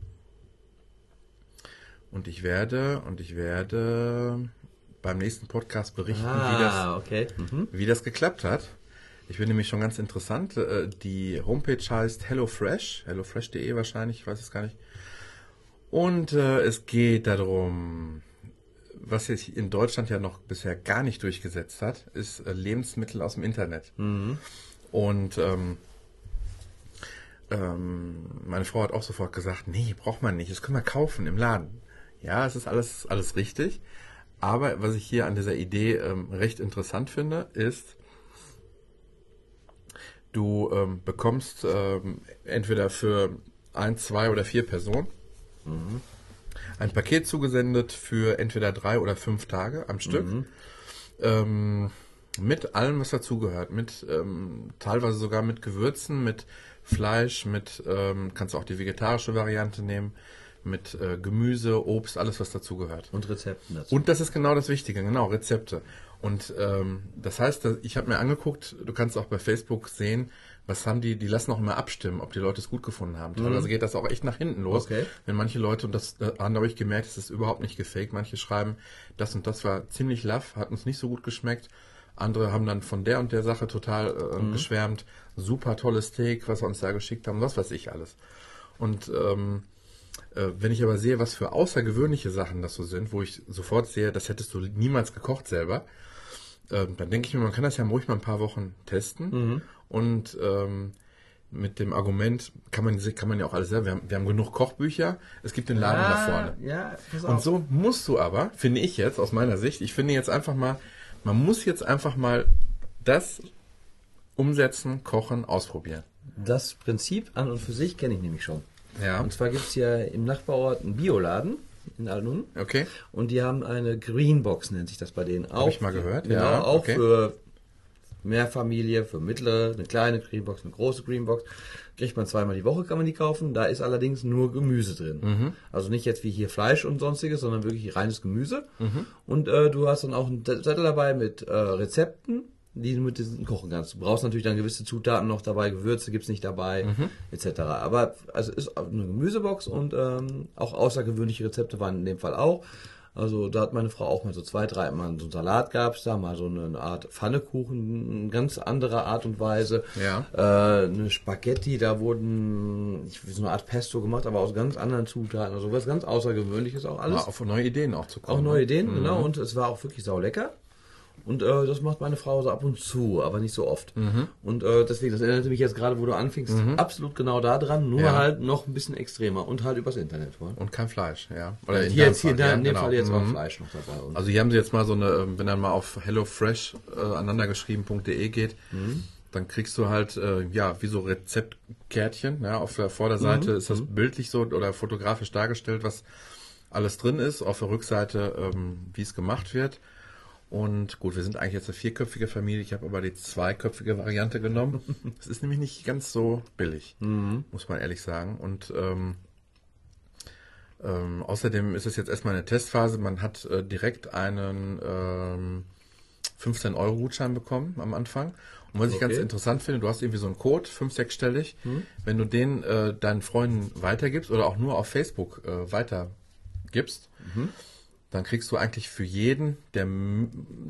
und ich werde und ich werde beim nächsten Podcast berichten, ah, wie das okay. mhm. wie das geklappt hat. Ich bin nämlich schon ganz interessant. Äh, die Homepage heißt HelloFresh, hellofresh.de wahrscheinlich, ich weiß es gar nicht. Und äh, es geht darum, was sich in Deutschland ja noch bisher gar nicht durchgesetzt hat, ist äh, Lebensmittel aus dem Internet. Und ähm, ähm, meine Frau hat auch sofort gesagt, nee, braucht man nicht, das können wir kaufen im Laden. Ja, es ist alles, alles richtig. Aber was ich hier an dieser Idee ähm, recht interessant finde, ist, du ähm, bekommst ähm, entweder für ein, zwei oder vier Personen ein Paket zugesendet für entweder drei oder fünf Tage am Stück. Ähm, mit allem, was dazugehört. Mit ähm, teilweise sogar mit Gewürzen, mit Fleisch, mit ähm, kannst du auch die vegetarische Variante nehmen, mit äh, Gemüse, Obst, alles was dazugehört. Und Rezepten dazu. Und das ist genau das Wichtige, genau, Rezepte. Und ähm, das heißt, ich habe mir angeguckt, du kannst auch bei Facebook sehen, was haben die, die lassen auch immer abstimmen, ob die Leute es gut gefunden haben. Teilweise geht das auch echt nach hinten los. Okay. Wenn manche Leute, und das äh, habe ich gemerkt, es ist überhaupt nicht gefaked, manche schreiben, das und das war ziemlich laff, hat uns nicht so gut geschmeckt. Andere haben dann von der und der Sache total äh, geschwärmt. Super tolles Steak, was wir uns da geschickt haben, was weiß ich alles. Und ähm, äh, wenn ich aber sehe, was für außergewöhnliche Sachen das so sind, wo ich sofort sehe, das hättest du niemals gekocht selber, ähm, dann denke ich mir, man kann das ja ruhig mal ein paar Wochen testen. Und ähm, mit dem Argument kann man, kann man ja auch alles selber. Wir haben, wir haben genug Kochbücher, es gibt den Laden da vorne. Ja, Und so musst du aber, finde ich jetzt aus meiner Sicht, ich finde jetzt einfach mal, man muss jetzt einfach mal das umsetzen, kochen, ausprobieren. Das Prinzip an und für sich kenne ich nämlich schon. Ja. Und zwar gibt es ja im Nachbarort einen Bioladen in Alnun. Okay. Und die haben eine Greenbox, nennt sich das bei denen auch. ich mal gehört, Genau, ja, auch okay. für Mehrfamilie, für mittlere, eine kleine Greenbox, eine große Greenbox. Kriegt man zweimal die Woche, kann man die kaufen. Da ist allerdings nur Gemüse drin. Mhm. Also nicht jetzt wie hier Fleisch und sonstiges, sondern wirklich reines Gemüse. Mhm. Und äh, du hast dann auch einen Zettel dabei mit äh, Rezepten, die du mit diesen kochen kannst. Du brauchst natürlich dann gewisse Zutaten noch dabei, Gewürze gibt's nicht dabei, Mhm. etc. Aber also es ist eine Gemüsebox und ähm, auch außergewöhnliche Rezepte waren in dem Fall auch. Also da hat meine Frau auch mal so zwei, drei Mal so einen Salat gab's da, mal so eine Art Pfannekuchen, eine ganz andere Art und Weise. Ja. Äh, eine Spaghetti, da wurden ich so eine Art Pesto gemacht, aber aus ganz anderen Zutaten. Also was ganz Außergewöhnliches auch alles. Mal auf neue Ideen auch zu kommen. Auch neue ne? Ideen, genau. Und es war auch wirklich saulecker. Und äh, das macht meine Frau so ab und zu, aber nicht so oft. Mhm. Und äh, deswegen, das erinnerte mich jetzt gerade, wo du anfingst, absolut genau da dran, nur Ja. halt noch ein bisschen extremer und halt übers Internet. Wa? Und kein Fleisch, ja. Oder in hier jetzt, hier ja, in dem genau. Fall jetzt auch Mhm. Fleisch noch dabei. Und Also hier haben sie jetzt mal so eine, ähm, wenn dann mal auf hellofresh äh, aneinandergeschrieben.de geht, dann kriegst du halt, äh, ja, wie so Rezeptkärtchen. Ja, auf der Vorderseite ist das bildlich so oder fotografisch dargestellt, was alles drin ist. Auf der Rückseite, ähm, wie es gemacht wird. Und gut, wir sind eigentlich jetzt eine vierköpfige Familie. Ich habe aber die zweiköpfige Variante genommen. Es ist nämlich nicht ganz so billig, muss man ehrlich sagen. Und ähm, ähm, außerdem ist es jetzt erstmal eine Testphase. Man hat äh, direkt einen ähm, 15-Euro-Gutschein bekommen am Anfang. Und was ich Okay. ganz interessant finde, du hast irgendwie so einen Code, fünf, sechsstellig. Wenn du den äh, deinen Freunden weitergibst oder auch nur auf Facebook äh, weitergibst, dann kriegst du eigentlich für jeden, der,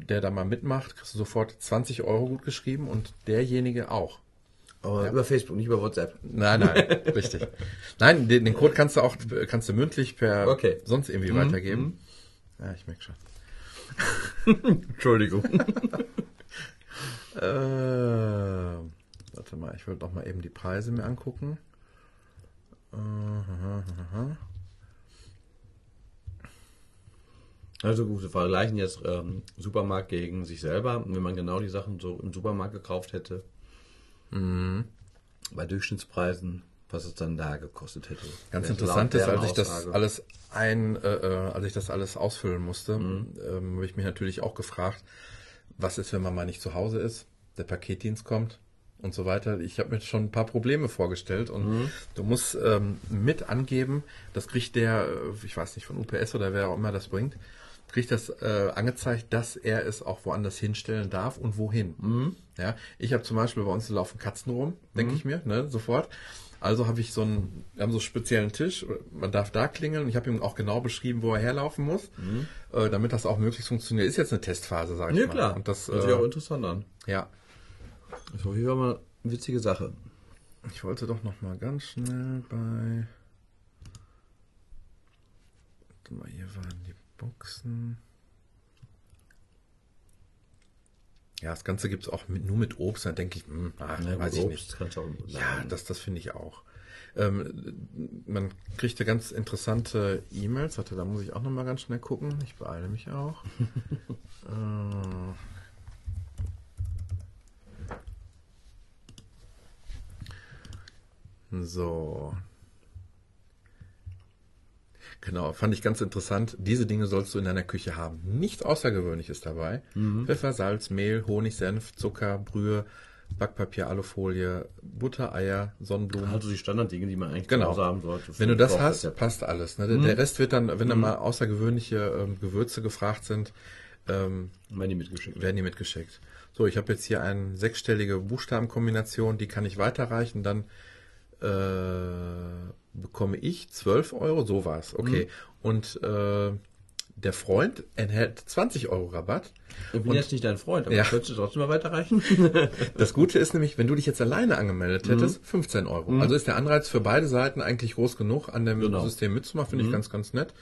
der da mal mitmacht, kriegst du sofort 20 Euro gut geschrieben und derjenige auch. aber über Facebook, nicht über WhatsApp. Nein, nein, richtig. Nein, den, den Code kannst du auch kannst du mündlich per Okay. sonst irgendwie weitergeben. Ja, ich merke schon. Entschuldigung. Äh, warte mal, ich wollte noch mal eben die Preise mir angucken. Äh, aha, aha. Also gut, wir vergleichen jetzt ähm, Supermarkt gegen sich selber. Wenn man genau die Sachen so im Supermarkt gekauft hätte, Mhm. bei Durchschnittspreisen, was es dann da gekostet hätte. Ganz interessant ist, als ich das alles ein, äh, äh, als ich das alles ausfüllen musste, Mhm. ähm, habe ich mich natürlich auch gefragt, was ist, wenn man mal nicht zu Hause ist, der Paketdienst kommt und so weiter. Ich habe mir schon ein paar Probleme vorgestellt und Mhm. du musst ähm, mit angeben, das kriegt der, äh, ich weiß nicht, von UPS oder wer auch immer das bringt, kriegt das äh, angezeigt, dass er es auch woanders hinstellen darf und wohin. Mhm. Ja, ich habe zum Beispiel bei uns laufen Katzen rum, denke ich mir, ne, sofort. Also habe ich so einen, wir haben so einen speziellen Tisch, man darf da klingeln. Ich habe ihm auch genau beschrieben, wo er herlaufen muss, äh, damit das auch möglichst funktioniert. Ist jetzt eine Testphase, sage ich Ja mal. klar, Und das, hört sich auch äh, interessant an. ja, So, hier war mal eine witzige Sache. ich wollte doch noch mal ganz schnell bei, warte mal, hier waren die Boxen. Ja, das Ganze gibt es auch mit, nur mit Obst, da denke ich, mh, ach, ja, weiß ich Obst nicht. ja, das, das finde ich auch. Ähm, man kriegte ganz interessante E-Mails, Warte, da muss ich auch nochmal ganz schnell gucken. Ich beeile mich auch. äh, so, Genau, fand ich ganz interessant. Diese Dinge sollst du in deiner Küche haben. Nichts Außergewöhnliches dabei. Pfeffer, Salz, Mehl, Honig, Senf, Zucker, Brühe, Backpapier, Alufolie, Butter, Eier, Sonnenblumen. Also die Standarddinge, die man eigentlich Genau. haben sollte. Wenn du das hast, ja. passt alles. Ne? Der- Der Rest wird dann, wenn da mal außergewöhnliche ähm, Gewürze gefragt sind, ähm, Werden die mitgeschickt. werden die mitgeschickt. So, ich habe jetzt hier eine sechsstellige Buchstabenkombination, die kann ich weiterreichen. Dann äh, bekomme ich 12 Euro, so war's, okay. Und äh, der Freund enthält 20 Euro Rabatt. Ich bin jetzt nicht dein Freund, aber Ja. könntest du trotzdem mal weiterreichen? Das Gute ist nämlich, wenn du dich jetzt alleine angemeldet hättest, 15 Euro. Also ist der Anreiz für beide Seiten eigentlich groß genug, an dem Genau. System mitzumachen, finde ich ganz, ganz nett.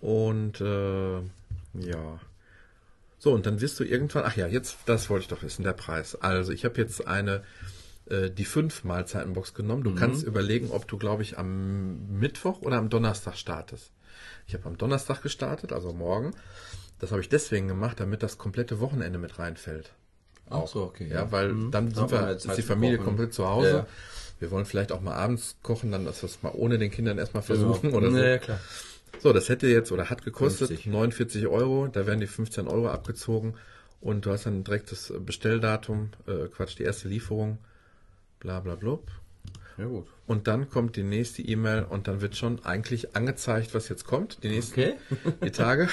Und äh, ja. So, und dann wirst du irgendwann, ach ja, jetzt, das wollte ich doch wissen, der Preis. Also, ich habe jetzt eine, äh, die fünf Mahlzeitenbox genommen. Du kannst überlegen, ob du, glaube ich, am Mittwoch oder am Donnerstag startest. Ich habe am Donnerstag gestartet, also morgen. Das habe ich deswegen gemacht, damit das komplette Wochenende mit reinfällt. Ach so, okay. Ja, weil dann Da sind wir, ja ist die Familie Kochen. komplett zu Hause. Ja, ja. Wir wollen vielleicht auch mal abends kochen, dann dass wir es mal ohne den Kindern erstmal versuchen oder so. Ja, ja, klar. So, das hätte jetzt oder hat gekostet 50. 49 Euro. Da werden die 15 Euro abgezogen und du hast dann direkt das Bestelldatum, äh, Quatsch, die erste Lieferung, bla bla blub. Ja, gut. Und dann kommt die nächste E-Mail und dann wird schon eigentlich angezeigt, was jetzt kommt, die nächsten Okay. die Tage.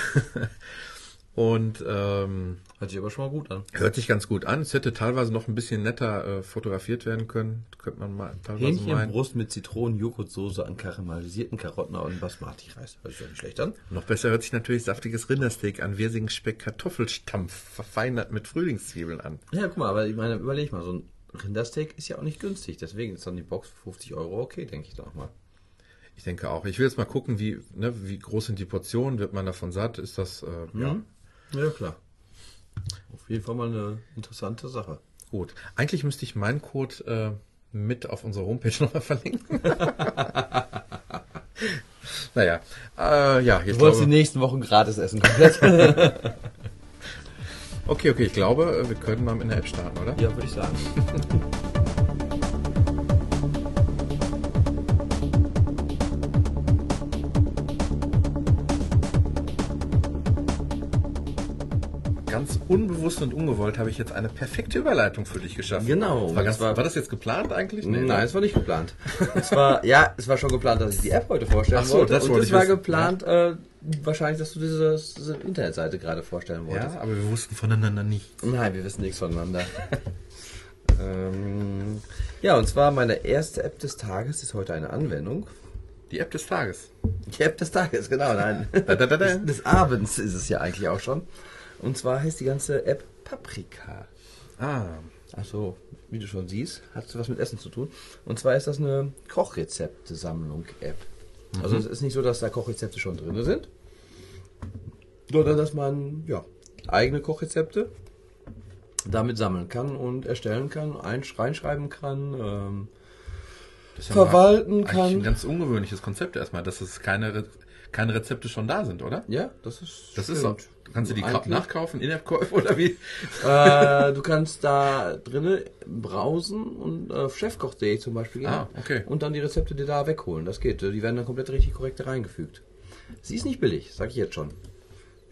und ähm, Hört sich aber schon mal gut an. Hört sich ganz gut an. Es hätte teilweise noch ein bisschen netter äh, fotografiert werden können. Könnte man mal teilweise meinen. Hähnchenbrust mit Zitronen, Joghurtsoße an karamellisierten Karotten und Basmati-Reis. Hört sich doch nicht schlecht an. Noch besser hört sich natürlich saftiges Rindersteak an Wirsingen Speck Kartoffelstampf verfeinert mit Frühlingszwiebeln an. Ja, guck mal, aber ich meine, überleg mal, so ein Rindersteak ist ja auch nicht günstig. Deswegen ist dann die Box für 50 Euro okay, denke ich doch mal. Ich denke auch. Ich will jetzt mal gucken, wie, ne, wie groß sind die Portionen. Wird man davon satt? Ist das, äh, ja, Ja, klar. Auf jeden Fall mal eine interessante Sache. gut. Eigentlich müsste ich meinen Code äh, mit auf unserer Homepage nochmal verlinken. naja, äh, ja, ich Du wolltest die glaube, nächsten Wochen gratis essen, komplett. okay, okay, ich glaube, wir können mal mit einer App starten, oder? ja, würde ich sagen. Ganz unbewusst und ungewollt habe ich jetzt eine perfekte Überleitung für dich geschaffen. Genau. War, ganz, Und zwar- war das jetzt geplant eigentlich? Nee, Nein, es war nicht geplant. Es war, ja, es war schon geplant, dass ich die App heute vorstellen Ach so, wollte. das und wollte es ich war wissen. geplant, äh, wahrscheinlich, dass du diese, diese Internetseite gerade vorstellen wolltest. Ja, aber wir wussten voneinander nicht. Nein, wir wissen nichts voneinander. ähm, ja, und zwar meine erste App des Tages ist heute eine Anwendung. Die App des Tages. Die App des Tages, genau, nein. Des, des Abends ist es ja eigentlich auch schon. Und zwar heißt die ganze App Paprika. Ah, Achso, wie du schon siehst, hat was mit Essen zu tun. Und zwar ist das eine Kochrezepte-Sammlung-App. Also es ist nicht so, dass da Kochrezepte schon drin sind, sondern dass man ja, eigene Kochrezepte damit sammeln kann und erstellen kann, einsch- reinschreiben kann. Ähm, das ist Verwalten mal kann. Ein ganz ungewöhnliches Konzept erstmal, dass es keine, Re keine Rezepte schon da sind, oder? ja, das ist Das ist so. stimmt. Kannst du die Eigentlich- nachkaufen, In-App-Käufe oder wie? äh, du kannst da drinnen browsen und auf chefkoch.de zum Beispiel gehen Ah, okay. und dann die Rezepte dir da wegholen. Das geht. Die werden dann komplett richtig korrekt reingefügt. Sie ist nicht billig, sag ich jetzt schon.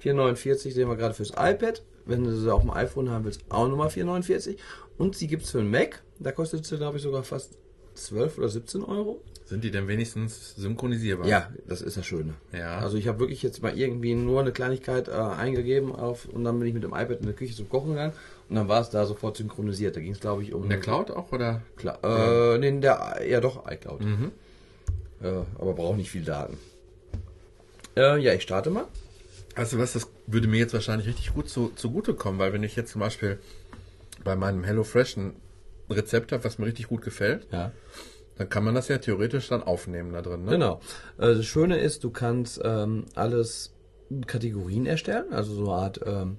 4,49 sehen wir gerade fürs iPad. Wenn du sie auf dem iPhone haben willst, auch nochmal 4,49. Und sie gibt es für den Mac. Da kostet sie, glaube ich, sogar fast 12 oder 17 Euro. Sind die denn wenigstens synchronisierbar? Ja, das ist das Schöne. Ja. Also ich habe wirklich jetzt mal irgendwie nur eine Kleinigkeit äh, eingegeben auf und dann bin ich mit dem iPad in der Küche zum Kochen gegangen und dann war es da sofort synchronisiert. Da ging es glaube ich um In der Cloud auch, oder? Klar, äh, nee, in der ja doch iCloud. Mhm. Äh, aber braucht nicht viel Daten. Äh, ja, ich starte mal. Du was, das würde mir jetzt wahrscheinlich richtig gut zu, zugutekommen, weil wenn ich jetzt zum Beispiel bei meinem HelloFresh ein Rezept habe, was mir richtig gut gefällt, Ja. Dann kann man das ja theoretisch dann aufnehmen da drin. Ne? Genau. Äh, das Schöne ist, du kannst ähm, alles Kategorien erstellen, also so eine Art ähm,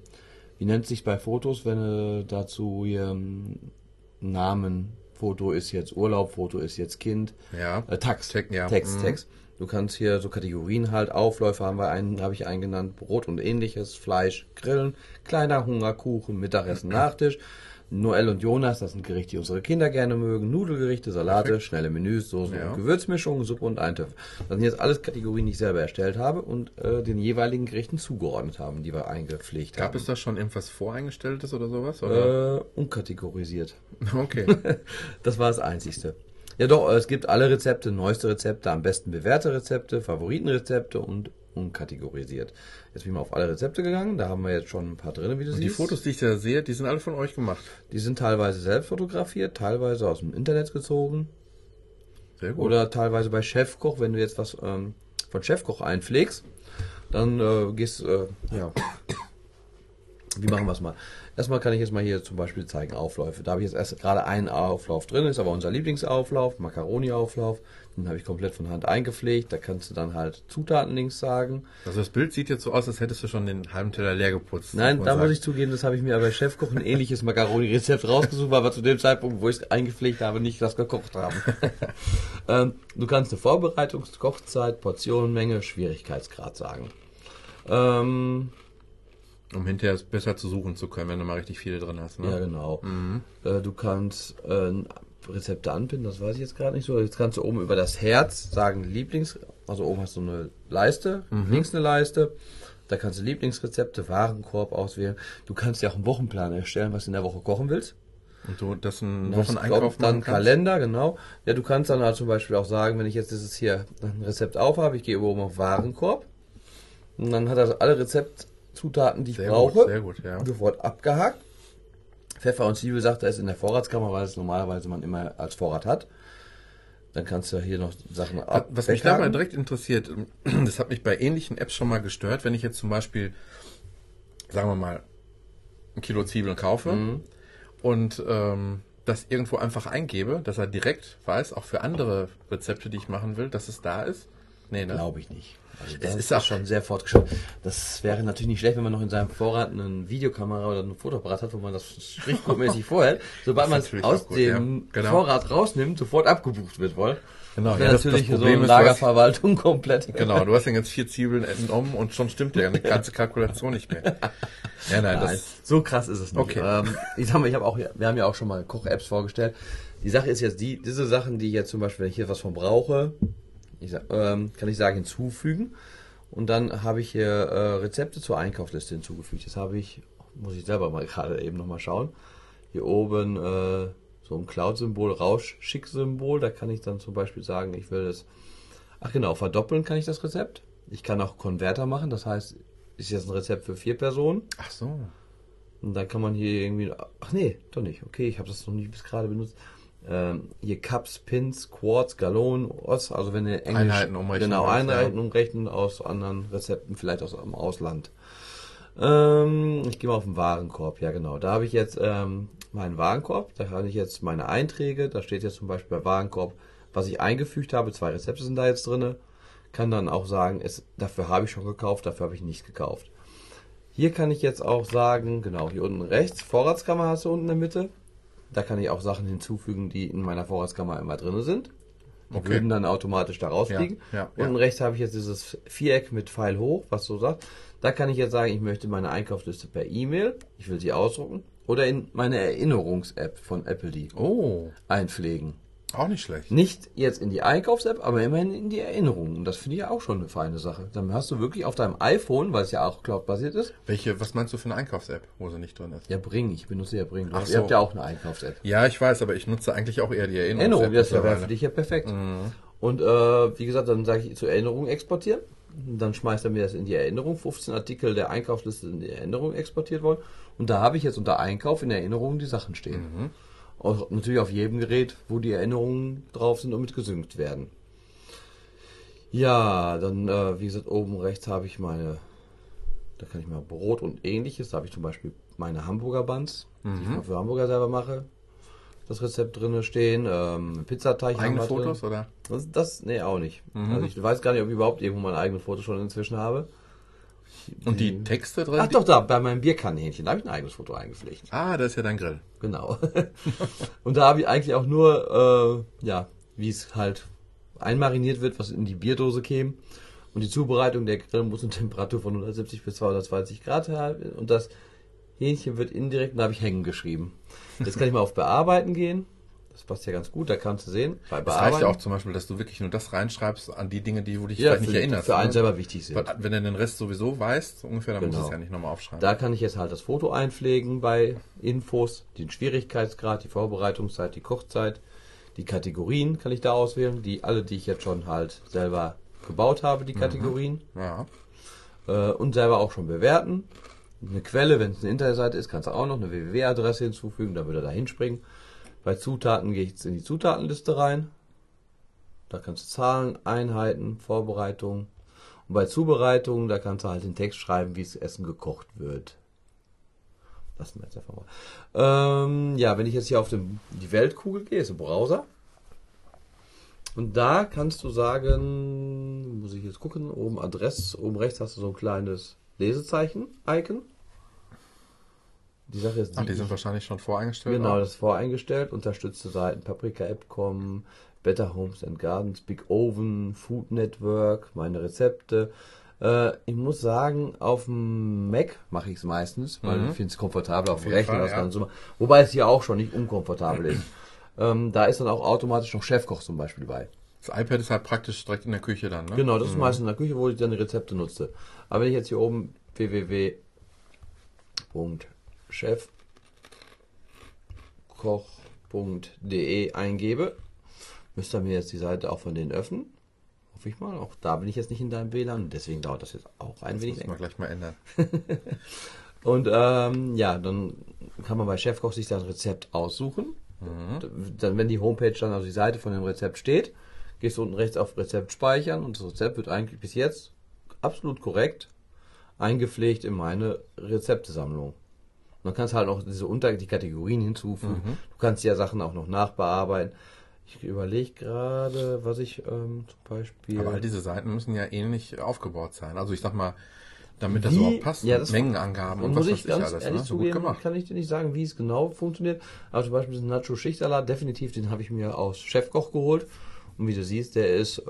wie nennt sich bei Fotos, wenn du dazu hier ähm, Namen, Foto ist jetzt Urlaub, Foto ist jetzt Kind, Ja. äh, Text, ja. Text, Mhm. Text. Du kannst hier so Kategorien halt, Aufläufe haben wir einen, habe ich einen genannt, Brot und ähnliches, Fleisch, Grillen, kleiner Hunger, Kuchen, Mittagessen, Nachtisch. Noel und Jonas, das sind Gerichte, die unsere Kinder gerne mögen. Nudelgerichte, Salate, schnelle Menüs, Soßen Ja. und Gewürzmischungen, Suppe und Eintöpfe. Das sind jetzt alles Kategorien, die ich selber erstellt habe und äh, den jeweiligen Gerichten zugeordnet haben, die wir eingepflegt Gab haben. es da schon irgendwas Voreingestelltes oder sowas? Oder? Äh, unkategorisiert. Okay. Das war das Einzigste. Ja doch, es gibt alle Rezepte, neueste Rezepte, am besten bewährte Rezepte, Favoritenrezepte und unkategorisiert. Jetzt bin ich mal auf alle Rezepte gegangen, da haben wir jetzt schon ein paar drin, wie du Und siehst. die Fotos, die ich da sehe, die sind alle von euch gemacht. Die sind teilweise selbst fotografiert, teilweise aus dem Internet gezogen Sehr gut. oder teilweise bei Chefkoch, wenn du jetzt was ähm, von Chefkoch einpflegst, dann äh, gehst äh, ja. Wie machen wir es mal? Erstmal kann ich jetzt mal hier zum Beispiel zeigen Aufläufe. Da habe ich jetzt erst gerade einen Auflauf drin, ist aber unser Lieblingsauflauf, Macaroni-Auflauf. Den habe ich komplett von Hand eingepflegt. Da kannst du dann halt Zutaten links sagen. Also das Bild sieht jetzt so aus, als hättest du schon den halben Teller leer geputzt. Nein, da muss ich zugeben, das habe ich mir aber bei Chefkoch ein ähnliches Macaroni-Rezept rausgesucht, weil wir zu dem Zeitpunkt, wo ich es eingepflegt habe, nicht das gekocht haben. ähm, du kannst eine Vorbereitungs-, Kochzeit, Portionenmenge, Schwierigkeitsgrad sagen. Ähm, Um hinterher es besser zu suchen zu können, wenn du mal richtig viele drin hast. Ne? Ja, genau. Äh, du kannst äh, Rezepte anpinnen, das weiß ich jetzt gerade nicht so. Jetzt kannst du oben über das Herz sagen Lieblings... Also oben hast du eine Leiste, links eine Leiste. Da kannst du Lieblingsrezepte, Warenkorb auswählen. Du kannst ja auch einen Wochenplan erstellen, was du in der Woche kochen willst. Und du das hast Wocheneinkauf dann. Kalender, genau. Ja, du kannst dann halt zum Beispiel auch sagen, wenn ich jetzt dieses hier ein Rezept aufhabe, ich gehe oben auf Warenkorb und dann hat er alle Rezeptzutaten, die ich Sehr brauche, gut, gut, ja. sofort abgehakt. Pfeffer und Zwiebel sagt er ist in der Vorratskammer, weil es normalerweise man immer als Vorrat hat. Dann kannst du hier noch Sachen ab. Was mich da mal direkt interessiert, das hat mich bei ähnlichen Apps schon mal gestört, wenn ich jetzt zum Beispiel, sagen wir mal, ein Kilo Zwiebeln kaufe Mhm. und ähm, das irgendwo einfach eingebe, dass er direkt weiß, auch für andere Rezepte, die ich machen will, dass es da ist. Nee, ne? Glaube ich nicht. Also Es das ist ist auch- schon sehr fortgeschritten. Das wäre natürlich nicht schlecht, wenn man noch in seinem Vorrat eine Videokamera oder ein Fotoapparat hat, wo man das strichcodmäßig vorhält. Sobald Das man ist es aus gut, dem ja. Genau. Vorrat rausnimmt, sofort abgebucht wird wohl. Genau, Das ja, wäre das- das natürlich so Problem eine ist, du hast- Lagerverwaltung komplett. Genau, du hast dann jetzt vier Zwiebeln entnommen und schon stimmt ja eine ganze Kalkulation nicht mehr. Ja, nein, Nein, das, so krass ist es nicht. Okay. Ähm, ich sag mal, ich habe auch, wir haben ja auch schon mal Koch-Apps vorgestellt. Die Sache ist jetzt die, diese Sachen, die ich jetzt zum Beispiel, wenn ich hier was von brauche, ich ähm, kann ich sagen hinzufügen. Und dann habe ich hier äh, Rezepte zur Einkaufsliste hinzugefügt. Das habe ich, muss ich selber mal gerade eben nochmal schauen. Hier oben äh, so ein Cloud-Symbol, Rausch-Schick-Symbol. Da kann ich dann zum Beispiel sagen, ich will das, ach genau, verdoppeln kann ich das Rezept. Ich kann auch Konverter machen, das heißt, ist jetzt ein Rezept für vier Personen. ach so. Und dann kann man hier irgendwie. Ach nee, doch nicht. Okay, ich habe das noch nicht bis gerade benutzt. Ähm, hier Cups, Pins, Quarts, Gallonen, Oz, also wenn ihr Englisch. Einheiten umrechnen Genau, Einheiten ja. umrechnen aus anderen Rezepten, vielleicht aus dem Ausland. Ähm, ich gehe mal auf den Warenkorb, ja genau. Da habe ich jetzt ähm, meinen Warenkorb, da habe ich jetzt meine Einträge, da steht jetzt zum Beispiel bei Warenkorb, was ich eingefügt habe, zwei Rezepte sind da jetzt drinne. Kann dann auch sagen, es, dafür habe ich schon gekauft, dafür habe ich nicht gekauft. Hier kann ich jetzt auch sagen, genau, hier unten rechts, Vorratskammer hast du unten in der Mitte. Da kann ich auch Sachen hinzufügen, die in meiner Vorratskammer immer drin sind. Die Okay. würden dann automatisch da rausfliegen. Ja, ja, Unten ja. rechts habe ich jetzt dieses Viereck mit Pfeil hoch, was so sagt. Da kann ich jetzt sagen, ich möchte meine Einkaufsliste per E-Mail, ich will sie ausdrucken, oder in meine Erinnerungs-App von AppleD Oh, einpflegen. Auch nicht schlecht. Nicht jetzt in die Einkaufs-App, aber immerhin in die Erinnerungen. Und das finde ich ja auch schon eine feine Sache. Dann hast du wirklich auf deinem iPhone, weil es ja auch cloud-basiert ist, Welche, was meinst du für eine Einkaufs-App, wo sie nicht drin ist? ja, Bring, ich benutze ja Bring. Du Ach hast, so. Ihr habt ja auch eine Einkaufs-App. Ja, ich weiß, aber ich nutze eigentlich auch eher die Erinnerungs-App. Erinnerung, das wäre für dich ja perfekt. Mhm. Und äh, wie gesagt, dann sage ich zur Erinnerung exportieren. Dann schmeißt er mir das in die Erinnerung. 15 Artikel der Einkaufsliste in die Erinnerung exportiert worden. Und da habe ich jetzt unter Einkauf in Erinnerung die Sachen stehen. Mhm. Auch natürlich auf jedem Gerät, wo die Erinnerungen drauf sind und mit gesynkt werden. Ja, dann, äh, wie gesagt, oben rechts habe ich meine, da kann ich mal Brot und ähnliches. Da habe ich zum Beispiel meine Hamburger Buns, die Mhm. ich mal für Hamburger selber mache. Das Rezept drinne stehen. Ähm, Pizzateig Eigene drin. Fotos Mhm. oder? Das, das nee, auch nicht. Also ich weiß gar nicht, ob ich überhaupt irgendwo mein eigenes Foto schon inzwischen habe. Und die Texte drin? Ach doch, da, bei meinem Bierkannenhähnchen, da habe ich ein eigenes Foto eingepflegt. Ah, das ist ja dein Grill. Genau. und da habe ich eigentlich auch nur, äh, ja, wie es halt einmariniert wird, was in die Bierdose käme. Und die Zubereitung der Grill muss eine Temperatur von 170 bis 220 Grad haben. Und das Hähnchen wird indirekt, da habe ich hängen geschrieben. Jetzt kann ich mal auf Bearbeiten gehen. Das passt ja ganz gut, da kannst du sehen. Bei das reicht ja auch zum Beispiel, dass du wirklich nur das reinschreibst an die Dinge, die du dich ja, vielleicht nicht für, erinnerst. Für einen ne? selber wichtig sind. Wenn du den Rest sowieso weißt, ungefähr, dann Genau. musst du es ja nicht nochmal aufschreiben. Da kann ich jetzt halt das Foto einpflegen bei Infos, den Schwierigkeitsgrad, die Vorbereitungszeit, die Kochzeit, die Kategorien kann ich da auswählen, die alle, die ich jetzt schon halt selber gebaut habe, die Kategorien ja. äh, und selber auch schon bewerten. Eine Quelle, wenn es eine Internetseite ist, kannst du auch noch eine www-Adresse hinzufügen, da würde er da hinspringen. Bei Zutaten gehe ich jetzt in die Zutatenliste rein. Da kannst du Zahlen, Einheiten, Vorbereitung. Und bei Zubereitung, da kannst du halt den Text schreiben, wie das Essen gekocht wird. Lassen wir jetzt einfach mal. Ähm, ja, wenn ich jetzt hier auf dem, die Weltkugel gehe, ist ein Browser. Und da kannst du sagen, muss ich jetzt gucken, oben Adress, oben rechts hast du so ein kleines Lesezeichen-Icon. Die Sache ist, Ach, die sind wahrscheinlich schon voreingestellt. Genau, auch. das ist voreingestellt. Unterstützte Seiten Paprika Appcom, Better Homes and Gardens, Big Oven, Food Network, meine Rezepte. Äh, ich muss sagen, auf dem Mac mache ich es meistens, weil Mhm. ich finde es komfortabel auf dem Rechner Fall, das ja. Ganze. Wobei es hier auch schon nicht unkomfortabel ist. Ähm, da ist dann auch automatisch noch Chefkoch zum Beispiel bei. Das iPad ist halt praktisch direkt in der Küche dann, ne? Genau, das ist meistens in der Küche, wo ich dann die Rezepte nutze. Aber wenn ich jetzt hier oben www.chefkoch.de eingebe, müsste mir jetzt die Seite auch von denen öffnen. Hoffe ich mal. Auch da bin ich jetzt nicht in deinem WLAN, deswegen dauert das jetzt auch ein Das wenig müssen wir länger. gleich mal ändern. Und ähm, ja, dann kann man bei Chefkoch sich das Rezept aussuchen. Dann, wenn die Homepage dann, also die Seite von dem Rezept steht, gehst du unten rechts auf Rezept speichern und das Rezept wird eigentlich bis jetzt absolut korrekt eingepflegt in meine Rezeptesammlung. Dann kannst du halt noch diese Unter die Kategorien hinzufügen. Du kannst ja Sachen auch noch nachbearbeiten. Ich überlege gerade, was ich ähm, zum Beispiel. Aber all diese Seiten müssen ja ähnlich aufgebaut sein. Also ich sag mal, damit das Wie- überhaupt passt, ja, das- Mengenangaben Und und, was ich weiß ich alles. ehrlich Ne? So gut gemacht. kann ich dir nicht sagen, wie es genau funktioniert. Aber zum Beispiel diesen Nacho-Schichtsalat, definitiv, den habe ich mir aus Chefkoch geholt. Und wie du siehst, der ist äh,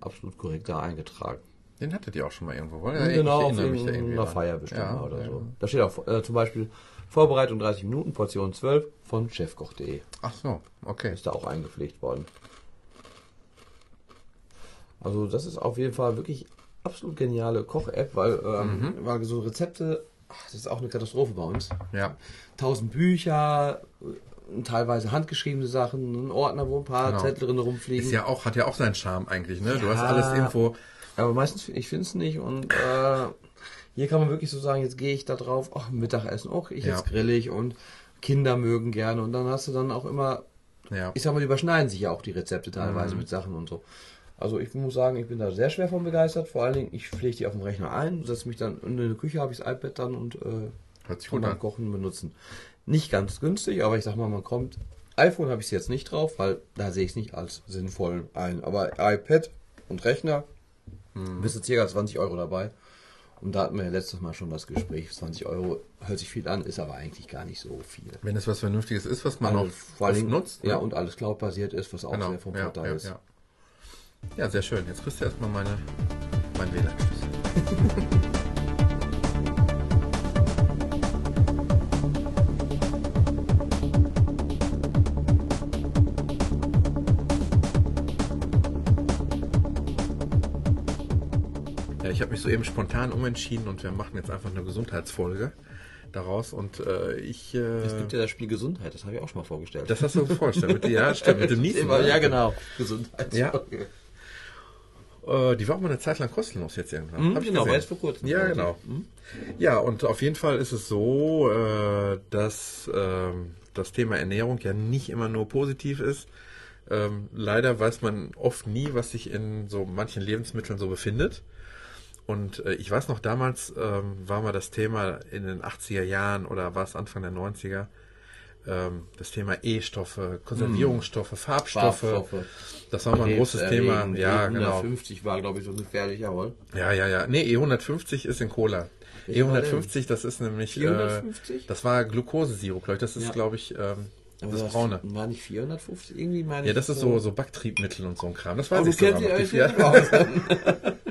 absolut korrekt da eingetragen. Den hattet ihr auch schon mal irgendwo, oder? genau, ich auf erinnere mich da irgendwie dran. Feier bestimmt Ja, oder ja. so. Da steht auch äh, zum Beispiel Vorbereitung 30 Minuten, Portion 12 von chefkoch.de. Ach so, okay. Ist da auch eingepflegt worden. Also das ist auf jeden Fall wirklich absolut geniale Koch-App, weil, ähm, Mhm. weil so Rezepte, ach, das ist auch eine Katastrophe bei uns. Ja, tausend Bücher, äh, teilweise handgeschriebene Sachen, ein Ordner, wo ein paar Genau. Zettel drin rumfliegen. ist ja auch, hat ja auch seinen Charme eigentlich, ne? Du Ja. hast alles irgendwo. Aber meistens, ich finde es nicht und äh, hier kann man wirklich so sagen, jetzt gehe ich da drauf, ach, Mittagessen, auch ich Ja. jetzt grill ich und Kinder mögen gerne und dann hast du dann auch immer, Ja. ich sag mal, die überschneiden sich ja auch die Rezepte teilweise Mhm. mit Sachen und so. Also ich muss sagen, ich bin da sehr schwer von begeistert. Vor allen Dingen, ich pflege die auf dem Rechner ein, setze mich dann in der Küche, habe ich das iPad dann und äh, Hört sich kann beim an. Kochen benutzen. Nicht ganz günstig, aber ich sag mal, man kommt. iPhone habe ich jetzt nicht drauf, weil da sehe ich es nicht als sinnvoll ein. Aber iPad und Rechner Mhm. bist du circa 20 Euro dabei. Und da hatten wir ja letztes Mal schon das Gespräch. 20 Euro hört sich viel an, ist aber eigentlich gar nicht so viel. Wenn es was Vernünftiges ist, was man Also Dingen, nutzt. Ja, ne? und alles Cloud-basiert ist, was auch genau. sehr vom ja, Vorteil ja, ist. ja. ja, sehr schön. Jetzt kriegst du erstmal meine, mein WLAN-Schlüssel. ich habe mich soeben spontan umentschieden und wir machen jetzt einfach eine Gesundheitsfolge daraus und äh, ich. Äh, Es gibt ja das Spiel Gesundheit, das habe ich auch schon mal vorgestellt. das hast du vorgestellt. Mit, ja, stimmt, mit dem Niesen. Immer, ja, genau. Gesundheit. Ja. Äh, die war auch mal eine Zeit lang kostenlos jetzt irgendwann. Mhm, Hab ich genau, jetzt vor kurzem. Ja, genau. Ja, und auf jeden Fall ist es so, äh, dass ähm, das Thema Ernährung ja nicht immer nur positiv ist. Ähm, leider weiß man oft nie, was sich in so manchen Lebensmitteln so befindet. Und äh, ich weiß noch, damals ähm, war mal das Thema in den 80er Jahren oder war es Anfang der 90er, ähm, das Thema E-Stoffe, Konservierungsstoffe, Farbstoffe. Farbstoffe. Das war mal ein großes Thema. Krebserregend, Ja, genau. 150 war, glaube ich, so gefährlich, jawohl. Ja, ja, ja. Nee, E150 ist in Cola. Welcher war E150, das ist nämlich. 450? Äh, das war Glukosesirup, glaube ich. Das ist, Ja. glaube ich, ähm, Aber das was- Braune. War nicht 450 irgendwie, meine Ja, ich, das ist so, so Backtriebmittel und so ein Kram. Das weiß Oh, du ich sogar noch. dich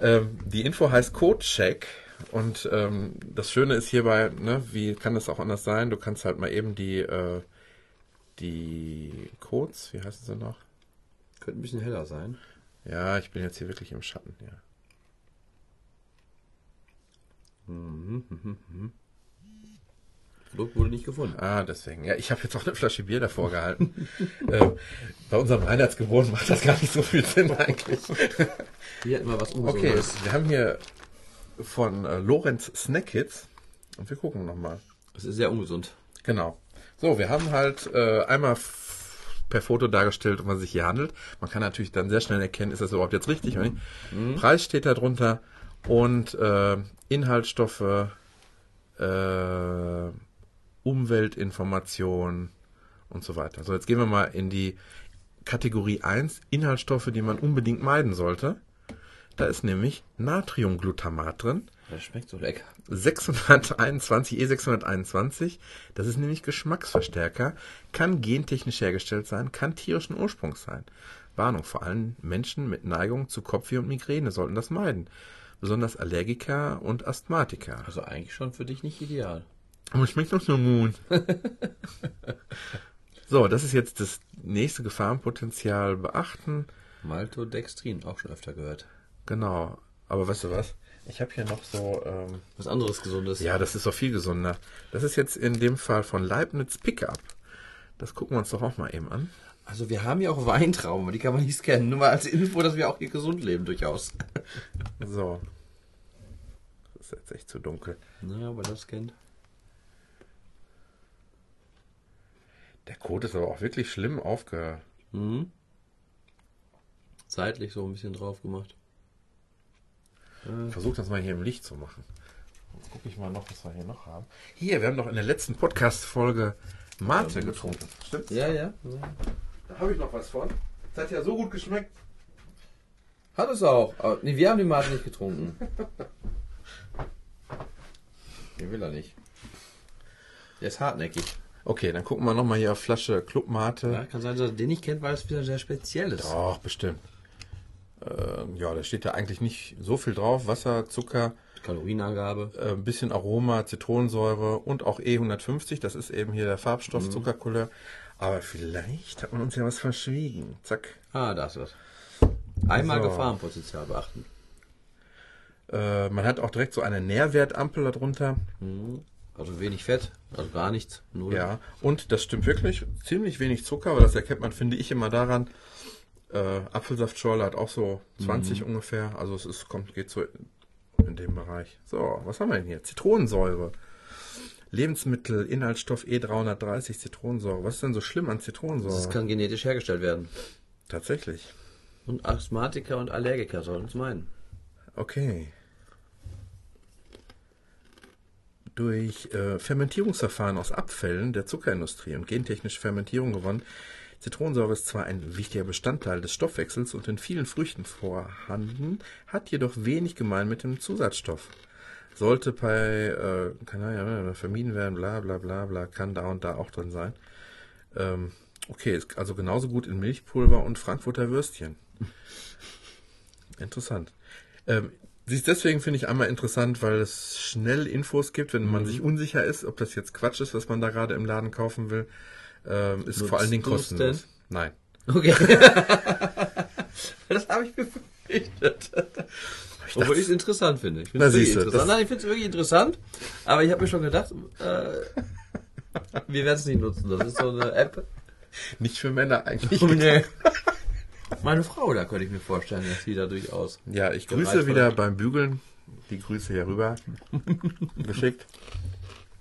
ähm, die Info heißt Codecheck. Und ähm, das Schöne ist hierbei, ne, wie kann das auch anders sein? Du kannst halt mal eben die, äh, die Codes, wie heißen sie noch? Könnte ein bisschen heller sein. Ja, ich bin jetzt hier wirklich im Schatten, ja. Produkt wurde nicht gefunden. Ah, deswegen. Ja, ich habe jetzt auch eine Flasche Bier davor gehalten. ähm, bei unserem Weihnachtsgebot macht das gar nicht so viel Sinn eigentlich. Hier hätten wir was Okay, Ungesundes. wir haben hier von äh, Lorenz Snack Hits und wir gucken nochmal. Das ist sehr ungesund. Genau. So, wir haben halt äh, einmal per Foto dargestellt, um was es sich hier handelt. Man kann natürlich dann sehr schnell erkennen, ist das überhaupt jetzt richtig oder nicht. Preis steht da drunter und äh, Inhaltsstoffe, äh, Umweltinformation und so weiter. So, jetzt gehen wir mal in die Kategorie 1, Inhaltsstoffe, die man unbedingt meiden sollte. Da ist nämlich Natriumglutamat drin. Das schmeckt so lecker. 621, E621, das ist nämlich Geschmacksverstärker, kann gentechnisch hergestellt sein, kann tierischen Ursprungs sein. Warnung, vor allem Menschen mit Neigung zu Kopfweh und Migräne sollten das meiden. Besonders Allergiker und Asthmatiker. Also eigentlich schon für dich nicht ideal. Aber schmeckt doch so gut. so, das ist jetzt das nächste Gefahrenpotenzial beachten. Maltodextrin, auch schon öfter gehört. Genau. Aber weißt du was? Ich habe hier noch so... Ähm, Was anderes Gesundes. Ja, das ist doch viel gesunder. Das ist jetzt in dem Fall von Leibniz Pickup. Das gucken wir uns doch auch mal eben an. Also wir haben ja auch Weintrauben, aber die kann man nicht scannen. Nur mal als Info, dass wir auch hier gesund leben durchaus. So. Das ist jetzt echt zu dunkel. Naja, aber das scannt. Der Code ist aber auch wirklich schlimm aufge... Mhm. Seitlich so ein bisschen drauf gemacht. Ich versuche das mal hier im Licht zu machen. Jetzt gucke ich mal noch, was wir hier noch haben. Hier, wir haben doch in der letzten Podcast-Folge Mate getrunken. Stimmt's? Ja, ja. Da habe ich noch was von. Das hat ja so gut geschmeckt. Hat es auch. Aber, nee, wir haben die Mate nicht getrunken. Den will er nicht. Der ist hartnäckig. Okay, dann gucken wir nochmal hier auf Flasche Club Mate. Ja, kann sein, dass er den nicht kennt, weil es wieder sehr speziell ist. Doch, bestimmt. Ähm, ja, da steht ja eigentlich nicht so viel drauf. Wasser, Zucker, Kalorienangabe. äh, ein bisschen Aroma, Zitronensäure und auch E150. Das ist eben hier der Farbstoff, Zuckercouleur. Aber vielleicht hat man uns ja was verschwiegen. Zack. Ah, da ist was. Einmal So. Gefahrenpotenzial beachten. Äh, man hat auch direkt so eine Nährwertampel darunter. Also wenig Fett, also gar nichts. Null. Ja, und das stimmt wirklich. Ziemlich wenig Zucker, aber das erkennt man, finde ich, immer daran. Äh, Apfelsaftschorle hat auch so 20 ungefähr. Also es ist, kommt, geht so in dem Bereich. So, was haben wir denn hier? Zitronensäure. Lebensmittel, Inhaltsstoff E330 Zitronensäure. Was ist denn so schlimm an Zitronensäure? Das kann genetisch hergestellt werden. Tatsächlich. Und Asthmatiker und Allergiker sollen es meinen. Okay. Durch äh, Fermentierungsverfahren aus Abfällen der Zuckerindustrie und gentechnische Fermentierung gewonnen. Zitronensäure ist zwar ein wichtiger Bestandteil des Stoffwechsels und in vielen Früchten vorhanden, hat jedoch wenig gemein mit dem Zusatzstoff. Sollte bei, äh, ja vermieden werden, bla bla bla bla, kann da und da auch drin sein. Ähm, okay, ist also genauso gut in Milchpulver und Frankfurter Würstchen. Interessant. Ähm, siehst, deswegen finde ich einmal interessant, weil es schnell Infos gibt, wenn man sich unsicher ist, ob das jetzt Quatsch ist, was man da gerade im Laden kaufen will. Ähm, ist vor allen Dingen Nutzt kostenlos. Nein. Okay. das habe ich befürchtet. Obwohl ich es interessant finde. Ich finde es wirklich interessant. das- Nein, ich finde es wirklich interessant. Aber ich habe mir schon gedacht, äh, wir werden es nicht nutzen. Das ist so eine App. Nicht für Männer eigentlich. Nee. Meine Frau, da könnte ich mir vorstellen, dass sie da durchaus. Ja, ich grüße wieder beim Bügeln. Die Grüße hier rüber geschickt.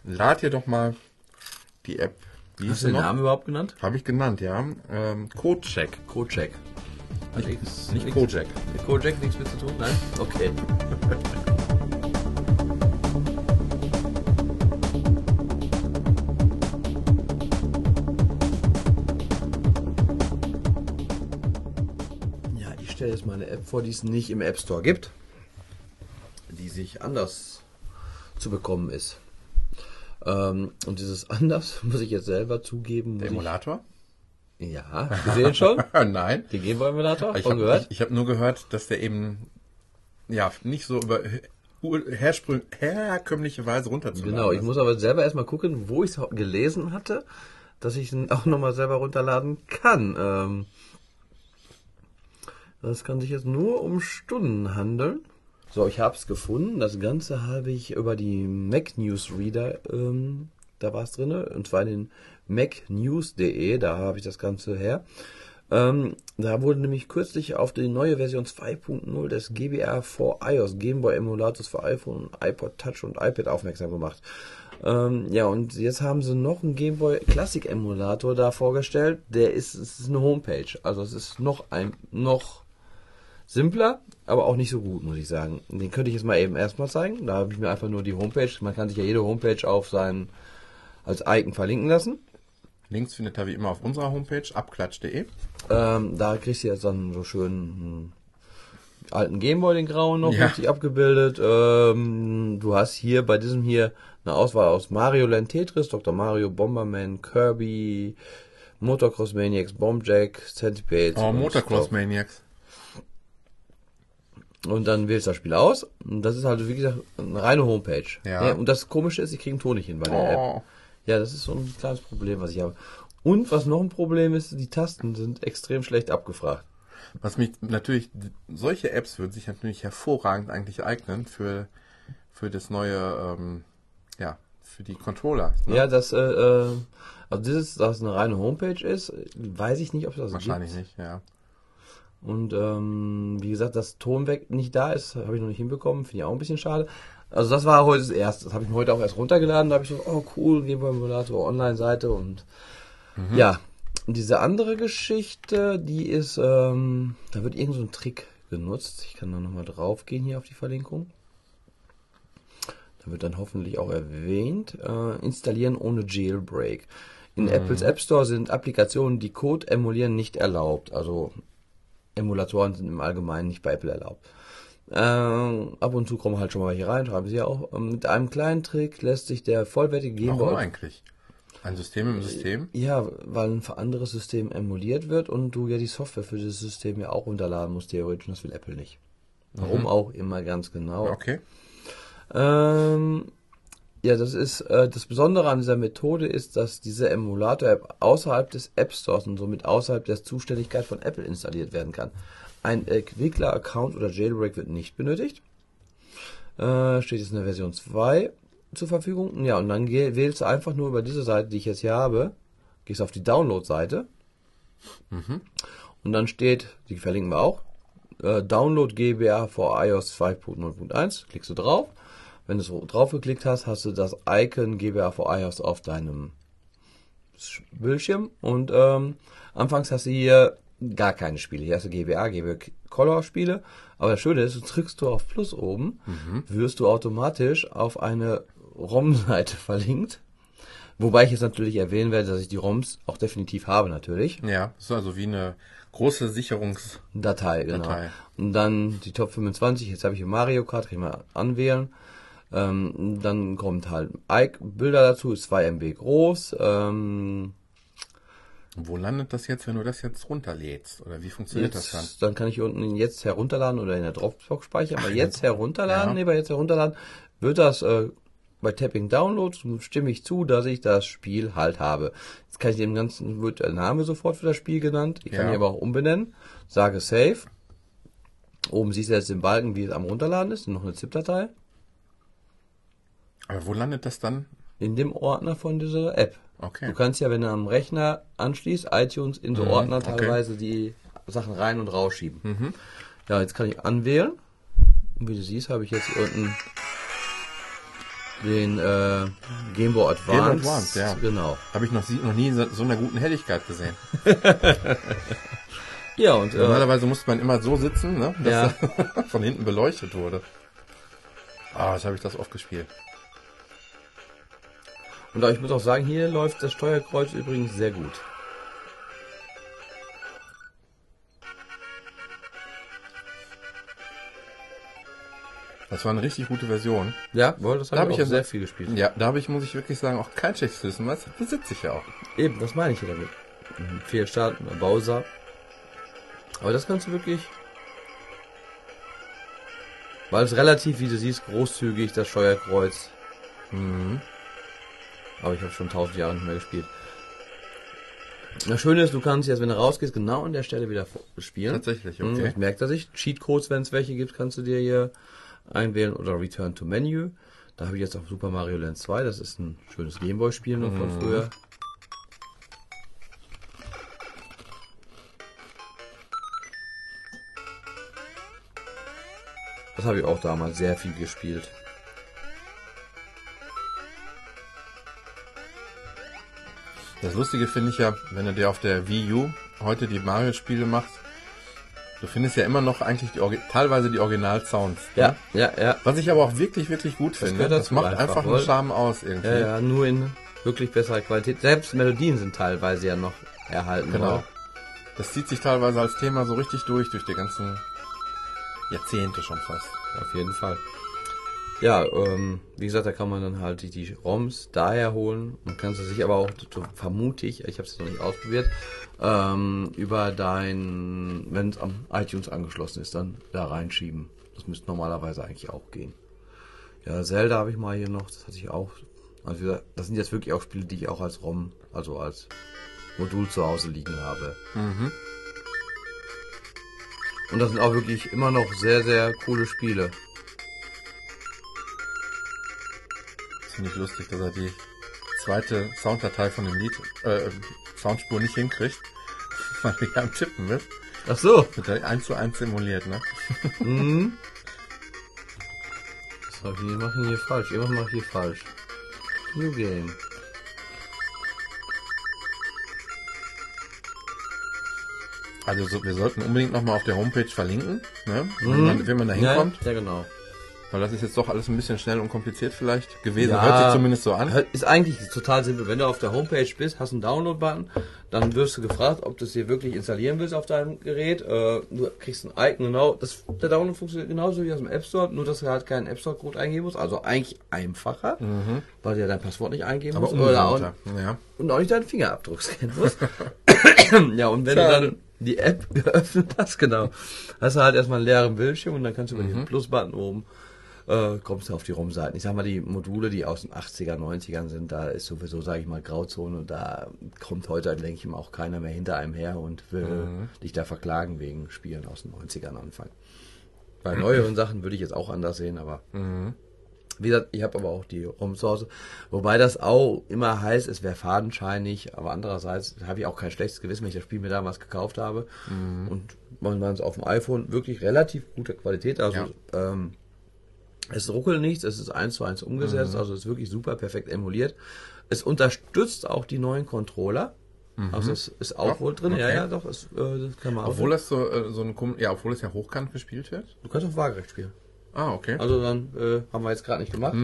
Lad hier doch mal die App. Wie Hast du den noch? Namen überhaupt genannt? Habe ich genannt, ja. Ähm, Codecheck. Codecheck. Hat Nicht nix- Kojak. Mit Kojak nichts mit zu tun? Nein? Okay. jetzt mal eine App vor, die es nicht im App Store gibt, die sich anders zu bekommen ist. Ähm, und dieses anders muss ich jetzt selber zugeben. Emulator? Ich, ja, gesehen schon? Nein. Den Game Boy Emulator? Ich habe ich, ich hab nur gehört, dass der eben ja nicht so über herkömmliche Weise runterzuladen Genau, ich muss aber selber erstmal gucken, wo ich es gelesen hatte, dass ich ihn auch nochmal selber runterladen kann. Ähm, das kann sich jetzt nur um Stunden handeln. So, ich habe es gefunden. Das Ganze habe ich über die Mac News Reader, ähm, da war es drin, und zwar den macnews.de, da habe ich das Ganze her. Ähm, da wurde nämlich kürzlich auf die neue Version 2.0 des GBR for iOS Game Boy Emulators für iPhone, iPod Touch und iPad aufmerksam gemacht. Ähm, ja, und jetzt haben sie noch einen Game Boy Classic Emulator da vorgestellt. Der ist, ist eine Homepage. Also es ist noch ein, noch simpler, aber auch nicht so gut, muss ich sagen. Den könnte ich jetzt mal eben erstmal zeigen. Da habe ich mir einfach nur die Homepage. Man kann sich ja jede Homepage auf sein, als Icon verlinken lassen. Links findet ihr wie immer auf unserer Homepage abklatsch.de. Ähm, da kriegst du jetzt dann so schön alten Gameboy, den grauen noch Ja. richtig abgebildet. Ähm, du hast hier bei diesem hier eine Auswahl aus Mario Land Tetris, Dr. Mario, Bomberman, Kirby, Motocross Maniacs, Bombjack, Centipede. Oh, Motocross. Maniacs. Und dann wählst du das Spiel aus. Und das ist halt, wie gesagt, eine reine Homepage. Ja. und das Komische ist, ich kriege einen Ton nicht hin bei der App. Oh. Ja, das ist so ein kleines Problem, was ich habe. Und was noch ein Problem ist, die Tasten sind extrem schlecht abgefragt. Was mich natürlich, solche Apps würden sich natürlich hervorragend eigentlich eignen für, für das neue, ähm, ja, für die Controller. ne? Ja, das, äh, äh, also dieses, dass es eine reine Homepage ist, weiß ich nicht, ob das Wahrscheinlich gibt. nicht, ja. Und ähm, wie gesagt, dass Tonweg nicht da ist, habe ich noch nicht hinbekommen, finde ich auch ein bisschen schade. Also das war heute das erste. Das habe ich mir heute auch erst runtergeladen. Da habe ich so, oh cool, Game Boy Emulator, Online-Seite und ja. Und diese andere Geschichte, die ist, ähm, da wird irgend so ein Trick genutzt. Ich kann da nochmal drauf gehen hier auf die Verlinkung. Da wird dann hoffentlich auch erwähnt, äh, installieren ohne Jailbreak. In Apples App Store sind Applikationen, die Code emulieren, nicht erlaubt. Also Emulatoren sind im Allgemeinen nicht bei Apple erlaubt. Ähm, ab und zu kommen halt schon mal welche rein, schreiben sie ja auch. Ähm, mit einem kleinen Trick lässt sich der vollwertige Game Warum eigentlich? Ein System im System? ja, weil ein anderes System emuliert wird und du ja die Software für dieses System ja auch runterladen musst, theoretisch. und Das will Apple nicht. Warum auch immer ganz genau. Okay. Ähm, ja, das ist äh, das Besondere an dieser Methode ist, dass diese Emulator-App außerhalb des App Stores und somit außerhalb der Zuständigkeit von Apple installiert werden kann. Ein Entwickler-Account oder Jailbreak wird nicht benötigt. Äh, steht jetzt in der Version 2 zur Verfügung. Ja, und dann wählst du einfach nur über diese Seite, die ich jetzt hier habe, gehst auf die Download-Seite und dann steht, die verlinken wir auch, äh, Download GBA for iOS 5.0.1, klickst du drauf. Wenn du so drauf geklickt hast, hast du das Icon GBA for iOS auf deinem Sch- Bildschirm und ähm, anfangs hast du hier gar keine Spiele. Hier hast du GBA, GBA Color Spiele. Aber das Schöne ist, du drückst du auf Plus oben, wirst du automatisch auf eine ROM-Seite verlinkt. Wobei ich jetzt natürlich erwähnen werde, dass ich die ROMs auch definitiv habe natürlich. Ja, das ist also wie eine große Sicherungs... Datei, genau. Datei. Und dann die Top 25, jetzt habe ich hier Mario Kart, kann ich mal anwählen. Ähm, dann kommt halt Ike, Bilder dazu, ist 2 MB groß. Ähm, Wo landet das jetzt, wenn du das jetzt runterlädst? Oder wie funktioniert das dann? jetzt, dann kann ich hier unten jetzt herunterladen oder in der Dropbox speichern. Aber jetzt herunterladen, Ja. nee, bei jetzt herunterladen, wird das äh, bei Tapping Download stimme ich zu, dass ich das Spiel halt habe. Jetzt kann ich dem Ganzen, wird der Name sofort für das Spiel genannt. Ich kann Ja. ihn aber auch umbenennen. Sage Save. Oben siehst du jetzt den Balken, wie es am Runterladen ist, noch eine ZIP-Datei. Aber wo landet das dann? In dem Ordner von dieser App. Okay. Du kannst ja, wenn du am Rechner anschließt, iTunes in so Mhm, Ordner okay. teilweise die Sachen rein und rausschieben. Ja, jetzt kann ich anwählen. Und wie du siehst, habe ich jetzt hier unten den äh, Game Boy Advance. Game Boy Advance, ja. Genau. Habe ich noch, noch nie so, so einer guten Helligkeit gesehen. Ja, und äh, Normalerweise musste man immer so sitzen, ne, dass Ja. er von hinten beleuchtet wurde. Ah, jetzt habe ich das oft gespielt. Und ich muss auch sagen, hier läuft das Steuerkreuz übrigens sehr gut. Das war eine richtig gute Version. Ja, wohl, das Da habe hab ich ja sehr viel gespielt. Ja, da habe ich, muss ich wirklich sagen, auch kein schlechtes Wissen, was besitze ich ja auch. Eben, das meine ich hier damit. Mhm, Fehlstart, Bowser. Aber das kannst du wirklich. Weil es relativ, wie du siehst, großzügig, das Steuerkreuz. Mhm. Aber ich habe schon tausend Jahre nicht mehr gespielt. Das Schöne ist, du kannst jetzt, wenn du rausgehst, genau an der Stelle wieder spielen. Tatsächlich, Mhm, okay. Das merkt er sich. Cheatcodes, wenn es welche gibt, kannst du dir hier einwählen oder Return to Menu. Da habe ich jetzt auch Super Mario Land 2. Das ist ein schönes Gameboy-Spiel noch von Mhm. früher. Das habe ich auch damals sehr viel gespielt. Das Lustige finde ich ja, wenn du dir auf der Wii U heute die Mario-Spiele machst, du findest ja immer noch eigentlich die, teilweise die Original-Sounds. Ja, ja, ja. Was ich aber auch wirklich, wirklich gut finde. gehört Das macht einfach, einfach einen. Charme aus irgendwie. Ja, ja, nur in wirklich besserer Qualität. Selbst Melodien sind teilweise ja noch erhalten. Genau. worden. Das zieht sich teilweise als Thema so richtig durch, durch die ganzen Jahrzehnte schon fast. Auf jeden Fall. Ja, ähm, wie gesagt, da kann man dann halt die, die ROMs daher holen. Man kann sie sich aber auch, so vermute ich, ich habe es noch nicht ausprobiert, ähm, über dein, wenn es am iTunes angeschlossen ist, dann da reinschieben. Das müsste normalerweise eigentlich auch gehen. Ja, Zelda habe ich mal hier noch, das hatte ich auch. Also wie gesagt, das sind jetzt wirklich auch Spiele, die ich auch als ROM, also als Modul zu Hause liegen habe. Und das sind auch wirklich immer noch sehr, sehr coole Spiele. Ziemlich lustig, dass er die zweite Sounddatei von dem Lied, äh, Soundspur nicht hinkriegt, weil er am Tippen ist. Ach so. Wird er eins zu eins simuliert, ne? Mhm. Was hab ich hier, falsch? Irgendwas mache ich hier falsch. New Game. Also so, wir sollten unbedingt nochmal auf der Homepage verlinken, ne? Wenn, man, wenn man da Mhm. Ja, hinkommt. ja, genau. Weil das ist jetzt doch alles ein bisschen schnell und kompliziert vielleicht gewesen. Ja. Hört sich zumindest so an. Ist eigentlich total simpel. Wenn du auf der Homepage bist, hast einen Download-Button, dann wirst du gefragt, ob du es dir wirklich installieren willst auf deinem Gerät. Äh, du kriegst ein Icon, genau. Das, der Download funktioniert genauso wie aus dem App Store, nur dass du halt keinen App Store-Code eingeben musst. Also eigentlich einfacher, weil du ja dein Passwort nicht eingeben Mhm. Aber musst. Oder auch. Ja. und auch nicht deinen Fingerabdruck scannen musst. ja, und wenn Schade. du dann die App geöffnet hast, genau, hast du halt erstmal einen leeren Bildschirm und dann kannst du über den Plus-Button oben äh, kommst du auf die ROM-Seiten. Ich sag mal, die Module, die aus den 80er, 90ern sind, da ist sowieso, sage ich mal, Grauzone und da kommt heute, denke ich mal, auch keiner mehr hinter einem her und will dich da verklagen wegen Spielen aus den 90ern Anfang. Bei neueren Sachen würde ich jetzt auch anders sehen, aber wie gesagt, ich habe aber auch die Hause. Wobei das auch immer heißt, es wäre fadenscheinig, aber andererseits habe ich auch kein schlechtes Gewissen, wenn ich das Spiel mir damals gekauft habe. Und man war es auf dem iPhone wirklich relativ gute Qualität. Also Ja. ähm, es ruckelt nichts, es ist eins zu eins umgesetzt, also es ist wirklich super perfekt emuliert. Es unterstützt auch die neuen Controller. Also es ist auch Doch, wohl drin, ja, okay. ja, doch, es, äh, das kann man auch. Obwohl das so, äh, so ein, ja, obwohl es ja hochkant gespielt wird. du kannst auch waagerecht spielen. Ah, okay. Also dann äh, haben wir jetzt gerade nicht gemacht.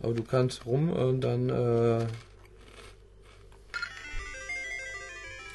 Aber du kannst rum und dann äh,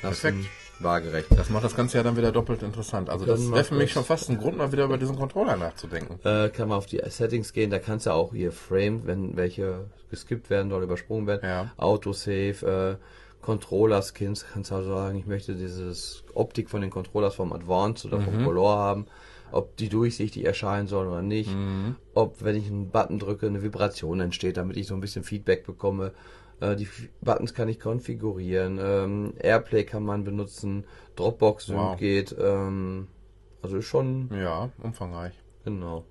Perfekt. Waagerecht. Das macht das Ganze ja dann wieder doppelt interessant. Also das wäre für mich schon fast ein Grund, mal wieder über diesen Controller nachzudenken. Äh, kann man auf die Settings gehen, da kannst du auch hier Frame, wenn welche geskippt werden oder übersprungen werden, Ja. Autosave, äh, Controller-Skins, kannst du also sagen, ich möchte dieses Optik von den Controllers vom Advanced oder Mhm. vom Color haben, ob die durchsichtig erscheinen sollen oder nicht, Mhm. ob wenn ich einen Button drücke, eine Vibration entsteht, damit ich so ein bisschen Feedback bekomme. Äh, die Buttons kann ich konfigurieren, ähm, Airplay kann man benutzen, Dropbox Wow. geht, ähm, also ist schon, Ja, umfangreich. genau.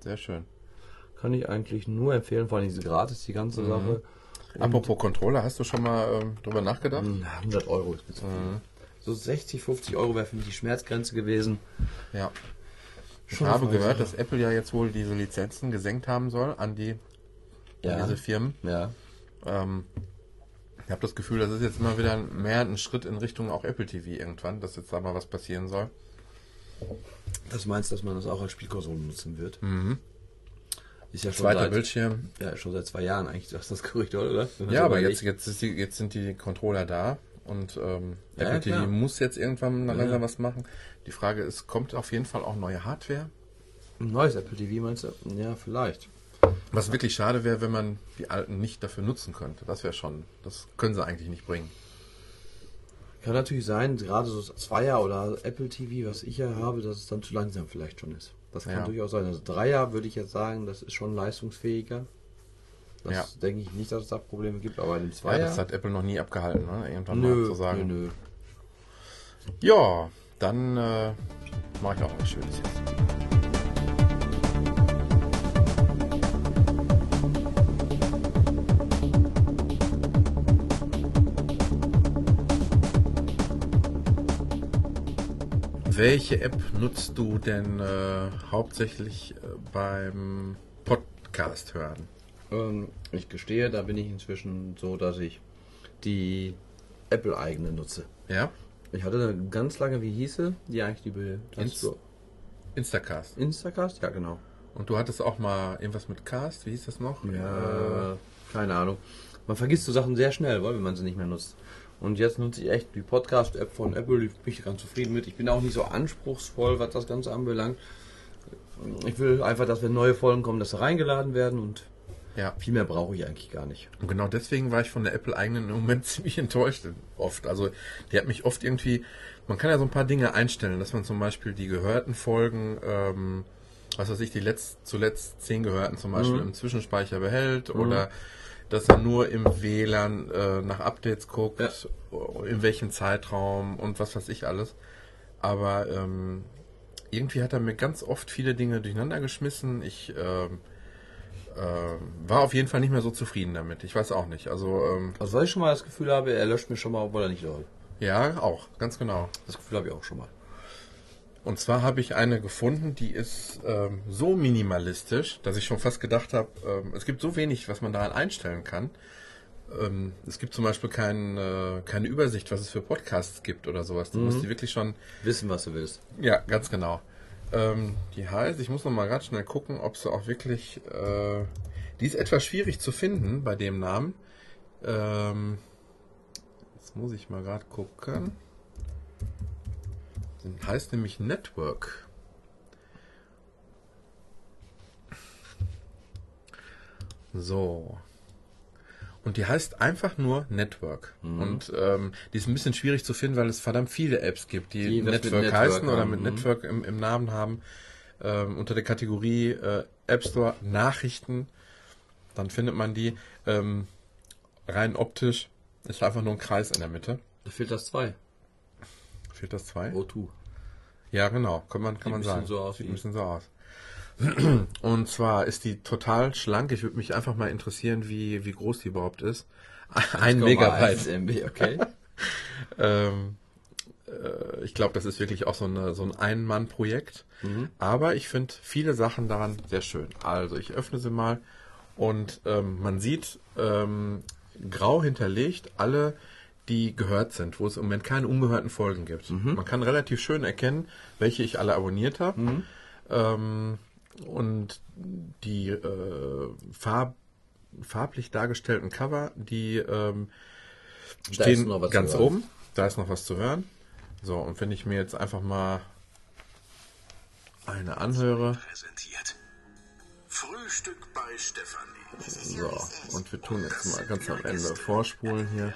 Sehr schön. Kann ich eigentlich nur empfehlen, vor allem diese gratis, die ganze Mhm. Sache. Apropos Controller, hast du schon mal ähm, drüber nachgedacht? Hm, 100 Euro ist viel. So 60, 50 Euro wäre für mich die Schmerzgrenze gewesen. Ja. Ich Schon habe eine gehört, dass Apple ja jetzt wohl diese Lizenzen gesenkt haben soll an die an Ja. diese Firmen. Ja. Ähm, ich habe das Gefühl, das ist jetzt immer wieder mehr ein Schritt in Richtung auch Apple TV irgendwann, dass jetzt da mal was passieren soll. Das meinst dass man das auch als Spielkonsole nutzen wird? Ist ja schon Zweiter seit, Bildschirm. ja, schon seit zwei Jahren eigentlich, das ist das Gerücht, oder? Wenn Ja, aber jetzt, jetzt, ist die, jetzt sind die Controller da und ähm, Ja, Apple TV muss jetzt irgendwann mal Ja. was machen. Die Frage ist, kommt auf jeden Fall auch neue Hardware? Ein neues Apple TV meinst du? Ja, vielleicht. Was wirklich schade wäre, wenn man die alten nicht dafür nutzen könnte. Das wäre schon, das können sie eigentlich nicht bringen. Kann natürlich sein, gerade so Zweier oder Apple TV, was ich ja habe, dass es dann zu langsam vielleicht schon ist. Das kann Ja. durchaus sein. Also Dreier würde ich jetzt sagen, das ist schon leistungsfähiger. Das Ja. denke ich nicht, dass es da Probleme gibt, aber in dem Ja, Zweier. das hat Apple noch nie abgehalten, ne? irgendwann mal nö, zu sagen. nö, nö. Ja, dann äh, mache ich auch was Schönes jetzt. Welche App nutzt du denn äh, hauptsächlich äh, beim Podcast hören? Ähm, ich gestehe, da bin ich inzwischen so, dass ich die Apple-eigene nutze. Ja? Ich hatte ganz lange, wie hieße die eigentlich, die so, Instacast. Instacast? Ja, genau. Und du hattest auch mal irgendwas mit Cast, wie hieß das noch? Äh, Ja, keine Ahnung. Man vergisst so Sachen sehr schnell, weil, wenn man sie nicht mehr nutzt. Und jetzt nutze ich echt die Podcast-App von Apple, die bin ich ganz zufrieden mit. Ich bin auch nicht so anspruchsvoll, was das Ganze anbelangt. Ich will einfach, dass wenn neue Folgen kommen, dass sie reingeladen werden und ja. viel mehr brauche ich eigentlich gar nicht. Und genau deswegen war ich von der Apple eigenen im Moment ziemlich enttäuscht oft. Also die hat mich oft irgendwie, man kann ja so ein paar Dinge einstellen, dass man zum Beispiel die gehörten Folgen, ähm, was weiß ich, die letzt, zuletzt zehn gehörten zum Beispiel im Zwischenspeicher behält oder dass er nur im WLAN äh, nach Updates guckt, in welchem Zeitraum und was weiß ich alles. Aber ähm, irgendwie hat er mir ganz oft viele Dinge durcheinander geschmissen. Ich ähm, äh, war auf jeden Fall nicht mehr so zufrieden damit. Ich weiß auch nicht. Also ähm, Also, weil ich schon mal das Gefühl habe, er löscht mir schon mal, obwohl er nicht soll. ja, auch, ganz genau. Das Gefühl habe ich auch schon mal. Und zwar habe ich eine gefunden, die ist ähm, so minimalistisch, dass ich schon fast gedacht habe, ähm, es gibt so wenig, was man daran einstellen kann. Ähm, es gibt zum Beispiel kein, äh, keine Übersicht, was es für Podcasts gibt oder sowas. Du musst die wirklich schon Wissen, was du willst. Ja, ganz genau. Ähm, die heißt, ich muss noch mal ganz schnell gucken, ob sie auch wirklich. Äh, die ist etwas schwierig zu finden bei dem Namen. Ähm, jetzt muss ich mal gerade gucken. Den heißt nämlich Network. So. Und die heißt einfach nur Network. Mhm. Und ähm, die ist ein bisschen schwierig zu finden, weil es verdammt viele Apps gibt, die, die Network, Network, heißen haben. oder mit mhm. Network im, im, Namen haben. Ähm, unter der Kategorie äh, App Store Nachrichten. Dann findet man die ähm, rein optisch. Ist einfach nur ein Kreis in der Mitte. Da fehlt das 2. Steht das 2? O2. Ja, genau. Kann man, kann man sagen. So aus Sieht ein bisschen so aus. Und zwar ist die total schlank. Ich würde mich einfach mal interessieren, wie, wie groß die überhaupt ist. Ein Megabyte. MB, okay. ähm, äh, ich glaube, das ist wirklich auch so, eine, so ein Ein-Mann-Projekt. Mhm. Aber ich finde viele Sachen daran sehr schön. Also ich öffne sie mal und ähm, man sieht ähm, grau hinterlegt alle die gehört sind, wo es im Moment keine ungehörten Folgen gibt. Man kann relativ schön erkennen, welche ich alle abonniert habe. Ähm, und die äh, farb, farblich dargestellten Cover, die ähm, stehen ist noch was ganz oben. Da ist noch was zu hören. So, und wenn ich mir jetzt einfach mal eine anhöre. präsentiert. Frühstück bei Stefanie. So, und wir tun jetzt mal ganz am Ende vorspulen hier.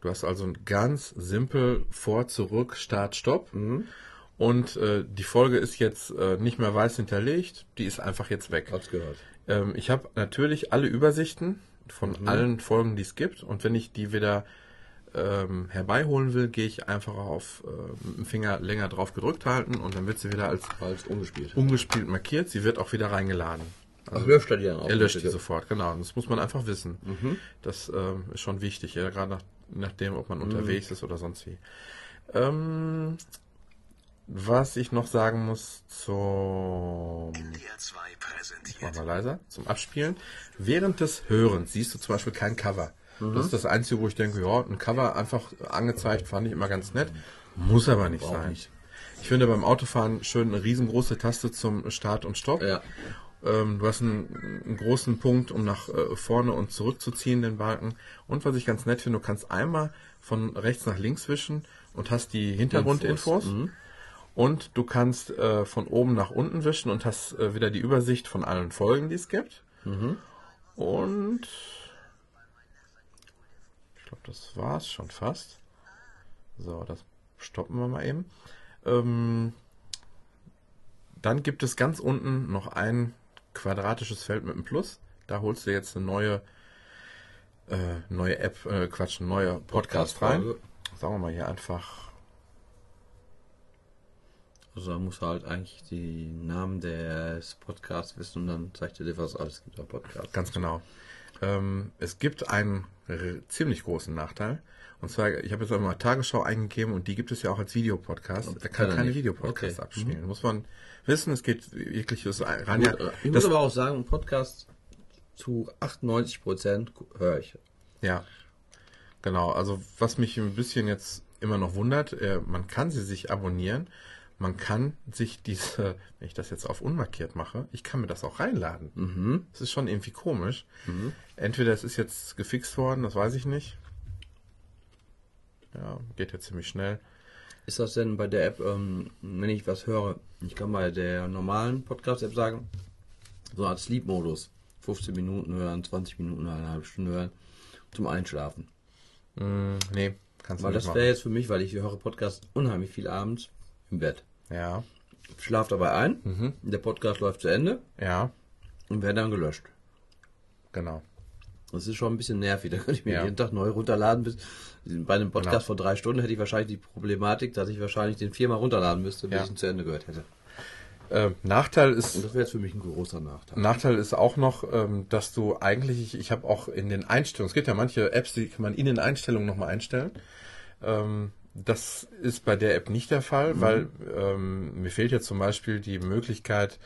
Du hast also ein ganz simpel Vor, Zurück, Start, Stopp. Mhm. Und äh, die Folge ist jetzt äh, nicht mehr weiß hinterlegt, die ist einfach jetzt weg. Hat's gehört. Ähm, ich habe natürlich alle Übersichten von Mhm. allen Folgen, die es gibt. Und wenn ich die wieder ähm, herbeiholen will, gehe ich einfach auf äh, mit dem Finger länger drauf gedrückt halten und dann wird sie wieder als Als umgespielt. umgespielt markiert. Sie wird auch wieder reingeladen. Ach, löscht er die dann auch? Er löscht die sofort, genau. Das muss man einfach wissen. Das ähm, ist schon wichtig, ja, gerade nach, nachdem, ob man unterwegs ist oder sonst wie. Ähm, was ich noch sagen muss zum NDR 2 präsentiert. mach mal leiser, zum Abspielen. Während des Hörens siehst du zum Beispiel kein Cover. Das ist das Einzige, wo ich denke, ja, ein Cover einfach angezeigt, fand ich immer ganz nett. Muss aber nicht Brauch sein. nicht. Ich finde beim Autofahren schön eine riesengroße Taste zum Start und Stopp. Ja. Ähm, du hast einen, einen großen Punkt, um nach äh, vorne und zurück zu ziehen, den Balken. Und was ich ganz nett finde, du kannst einmal von rechts nach links wischen und hast die Hintergrundinfos. Infos, Und du kannst äh, von oben nach unten wischen und hast äh, wieder die Übersicht von allen Folgen, die es gibt. Und ich glaube, das war's schon fast. So, das stoppen wir mal eben. Ähm, dann gibt es ganz unten noch ein quadratisches Feld mit einem Plus. Da holst du jetzt eine neue, äh, neue App, äh, Quatsch, eine neue Podcast rein. Sagen wir mal hier einfach Also da muss halt eigentlich die Namen des Podcasts wissen und dann zeigt er dir, was alles gibt am Podcast. Ganz genau. Ähm, es gibt einen ziemlich großen Nachteil. Und zwar, ich habe jetzt einmal Tagesschau eingegeben und die gibt es ja auch als Videopodcast. Er kann kann er keine nicht. Videopodcasts Okay. abspielen. Muss man wissen, es geht wirklich das rein. Gut, äh, ich muss aber auch sagen, Podcast zu 98 Prozent höre ich. Ja, genau. Also was mich ein bisschen jetzt immer noch wundert, äh, man kann sie sich abonnieren. Man kann sich diese, wenn ich das jetzt auf unmarkiert mache, ich kann mir das auch reinladen. Mhm. Das ist schon irgendwie komisch. Entweder es ist jetzt gefixt worden, das weiß ich nicht. Ja, geht ja ziemlich schnell. Ist das denn bei der App, ähm, wenn ich was höre, ich kann bei der normalen Podcast-App sagen, so eine Art Sleep-Modus. 15 Minuten hören, 20 Minuten eine halbe Stunde hören, zum Einschlafen. Hm, nee, kannst du Weil nicht das wäre jetzt für mich, weil ich höre Podcast unheimlich viel abends im Bett. Ja, Schlaf dabei ein, Mhm. der Podcast läuft zu Ende ja, und werde dann gelöscht. genau. Das ist schon ein bisschen nervig. Da könnte ich mir Ja. jeden Tag neu runterladen. Bis, bei einem Podcast Genau. vor drei Stunden hätte ich wahrscheinlich die Problematik, dass ich wahrscheinlich den viermal runterladen müsste, bis Ja. ich ihn zu Ende gehört hätte. Äh, Nachteil Und ist, das wäre jetzt für mich ein großer Nachteil. Nachteil ist auch noch, ähm, dass du eigentlich, ich, habe auch in den Einstellungen, es gibt ja manche Apps, die kann man in den Einstellungen nochmal einstellen. Ähm, das ist bei der App nicht der Fall, weil ähm, mir fehlt jetzt zum Beispiel die Möglichkeit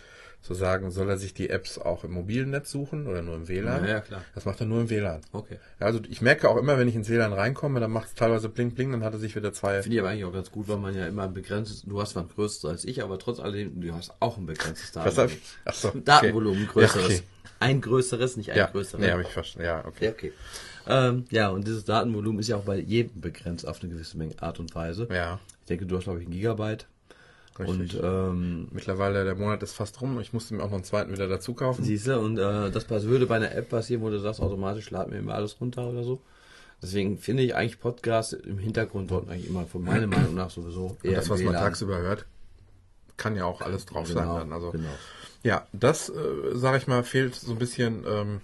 zu sagen, soll er sich die Apps auch im mobilen Netz suchen oder nur im WLAN? Ja, klar. Das macht er nur im WLAN. Okay. Also ich merke auch immer, wenn ich ins WLAN reinkomme, dann macht es teilweise bling bling, dann hat er sich wieder zwei. Finde ich aber eigentlich auch ganz gut, weil man ja immer ein begrenztes, du hast zwar ein größeres als ich, aber trotz alledem, du hast auch ein begrenztes Datenvolumen. Ach so, okay. Datenvolumen, ein größeres. Ja, okay. Ein größeres, nicht ein Ja, größeres. nee, habe ich verstanden. Ja, okay. Ja, okay. Ähm, ja, und dieses Datenvolumen ist ja auch bei jedem begrenzt auf eine gewisse Menge Art und Weise. Ja, Ich denke, du hast, glaube ich, ein Gigabyte. Richtig. Und ähm, Mittlerweile, der Monat ist fast rum. Ich musste mir auch noch einen zweiten wieder dazu kaufen. Siehst du, und äh, das pass- würde bei einer App passieren, wo du sagst, automatisch lad mir immer alles runter oder so. Deswegen finde ich eigentlich Podcasts im Hintergrund sollten eigentlich immer von meiner Meinung nach sowieso Und das, was man tagsüber hört, kann ja auch alles drauf sein. Genau, Dann. Also, genau. Ja, das, äh, sage ich mal, fehlt so ein bisschen, ähm,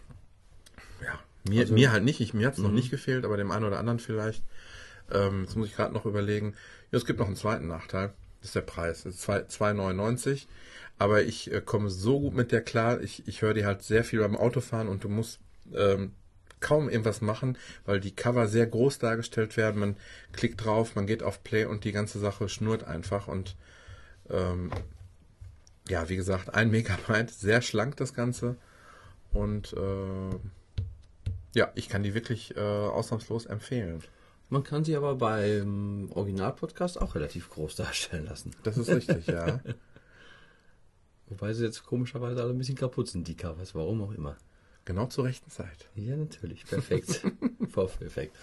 ja, mir, mir halt nicht. Ich, mir hat es noch nicht gefehlt, aber dem einen oder anderen vielleicht. Ähm, jetzt muss ich gerade noch überlegen. Ja, es gibt noch einen zweiten Nachteil. Ist der Preis. Das ist zwei- 2,99. Aber ich äh, komme so gut mit der klar. Ich, ich höre die halt sehr viel beim Autofahren und du musst ähm, kaum irgendwas machen, weil die Cover sehr groß dargestellt werden. Man klickt drauf, man geht auf Play und die ganze Sache schnurrt einfach und ähm, ja, wie gesagt, ein Megabyte, sehr schlank das Ganze. Und äh, ja, ich kann die wirklich äh, ausnahmslos empfehlen. Man kann sie aber beim Original-Podcast auch relativ groß darstellen lassen. Das ist richtig, ja. Wobei sie jetzt komischerweise alle ein bisschen kaputt sind, die Covers, warum auch immer. Genau zur rechten Zeit. Ja, natürlich, perfekt. Voll perfekt.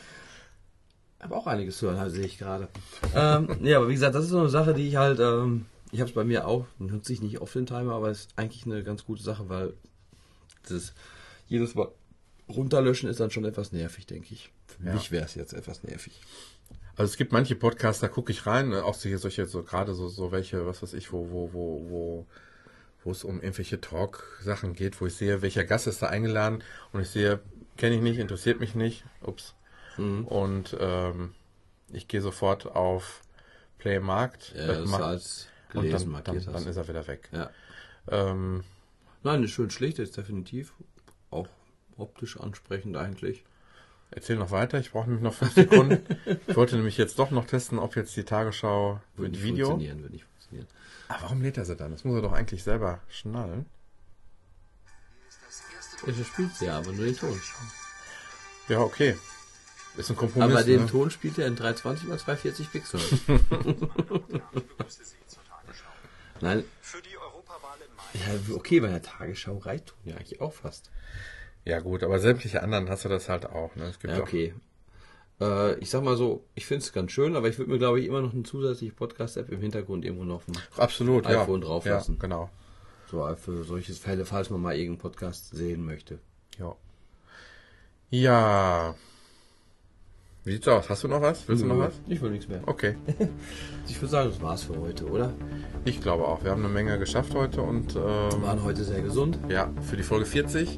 Aber auch einiges zu hören, halt, sehe ich gerade. ähm, ja, aber wie gesagt, das ist so eine Sache, die ich halt, ähm, ich habe es bei mir auch, nutze ich nicht oft den Timer, aber es ist eigentlich eine ganz gute Sache, weil das jedes Mal runterlöschen ist dann schon etwas nervig, denke ich. Für Ja. mich wäre es jetzt etwas nervig. Also es gibt manche Podcasts, da gucke ich rein, äh, auch so hier solche, so gerade so, so welche, was weiß ich, wo, wo, wo, wo, wo es um irgendwelche Talk-Sachen geht, wo ich sehe, welcher Gast ist da eingeladen und ich sehe, kenne ich nicht, interessiert mich nicht, ups. Und ähm, ich gehe sofort auf Play Markt Ja, äh, als und gelesen dann, dann, dann ist er wieder weg. Ja. Ähm, Nein, schön schlicht ist definitiv. Auch optisch ansprechend eigentlich. erzähl noch weiter, ich brauche nämlich noch fünf Sekunden. ich wollte nämlich jetzt doch noch testen, ob jetzt die Tagesschau Würde mit nicht Video. funktionieren, würde nicht funktionieren. Ah, warum lädt er sie dann? Das muss er doch eigentlich selber schnallen. Ja, spielt sie ja, aber nur den Ton. Ja, okay. Ist ein Aber Kompromiss. bei dem ne? Ton spielt er in 320 x 240 Pixel. Nein, Für die Europawahl im Mai. ja, okay, bei der Tagesschau reicht Ton ja eigentlich auch fast. Ja gut, aber sämtliche anderen hast du das halt auch. Ne? Es gibt Ja, auch, okay. Äh, ich sag mal so, ich finde es ganz schön, aber ich würde mir, glaube ich, immer noch eine zusätzliche Podcast-App im Hintergrund irgendwo noch auf Absolut, iPhone ja. drauf ja, lassen. genau. So für solche Fälle, falls man mal irgendeinen Podcast sehen möchte. Ja. Ja. Wie sieht's aus? Hast du noch was? Willst du noch was? Ich will nichts mehr. Okay. Ich würde sagen, das war's für heute, oder? Ich glaube auch. Wir haben eine Menge geschafft heute und Wir ähm, waren heute sehr gesund. ja, für die Folge 40,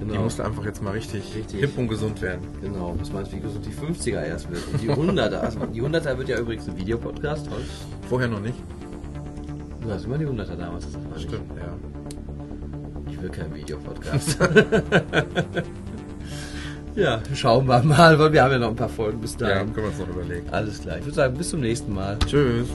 Genau. die musste einfach jetzt mal richtig, Richtig. hip und gesund werden. Genau, was meinst du, wie gesund die 50er erst wird? Und die 100er. Also die 100er wird ja übrigens ein Videopodcast. toll. Vorher noch nicht. Du hast immer die 100er damals ich. Stimmt, ja. Ich will keinen Videopodcast. ja, schauen wir mal, weil wir haben ja noch ein paar Folgen bis Ja, dahin. können wir uns noch überlegen. Alles klar. Ich würde sagen, bis zum nächsten Mal. Tschüss.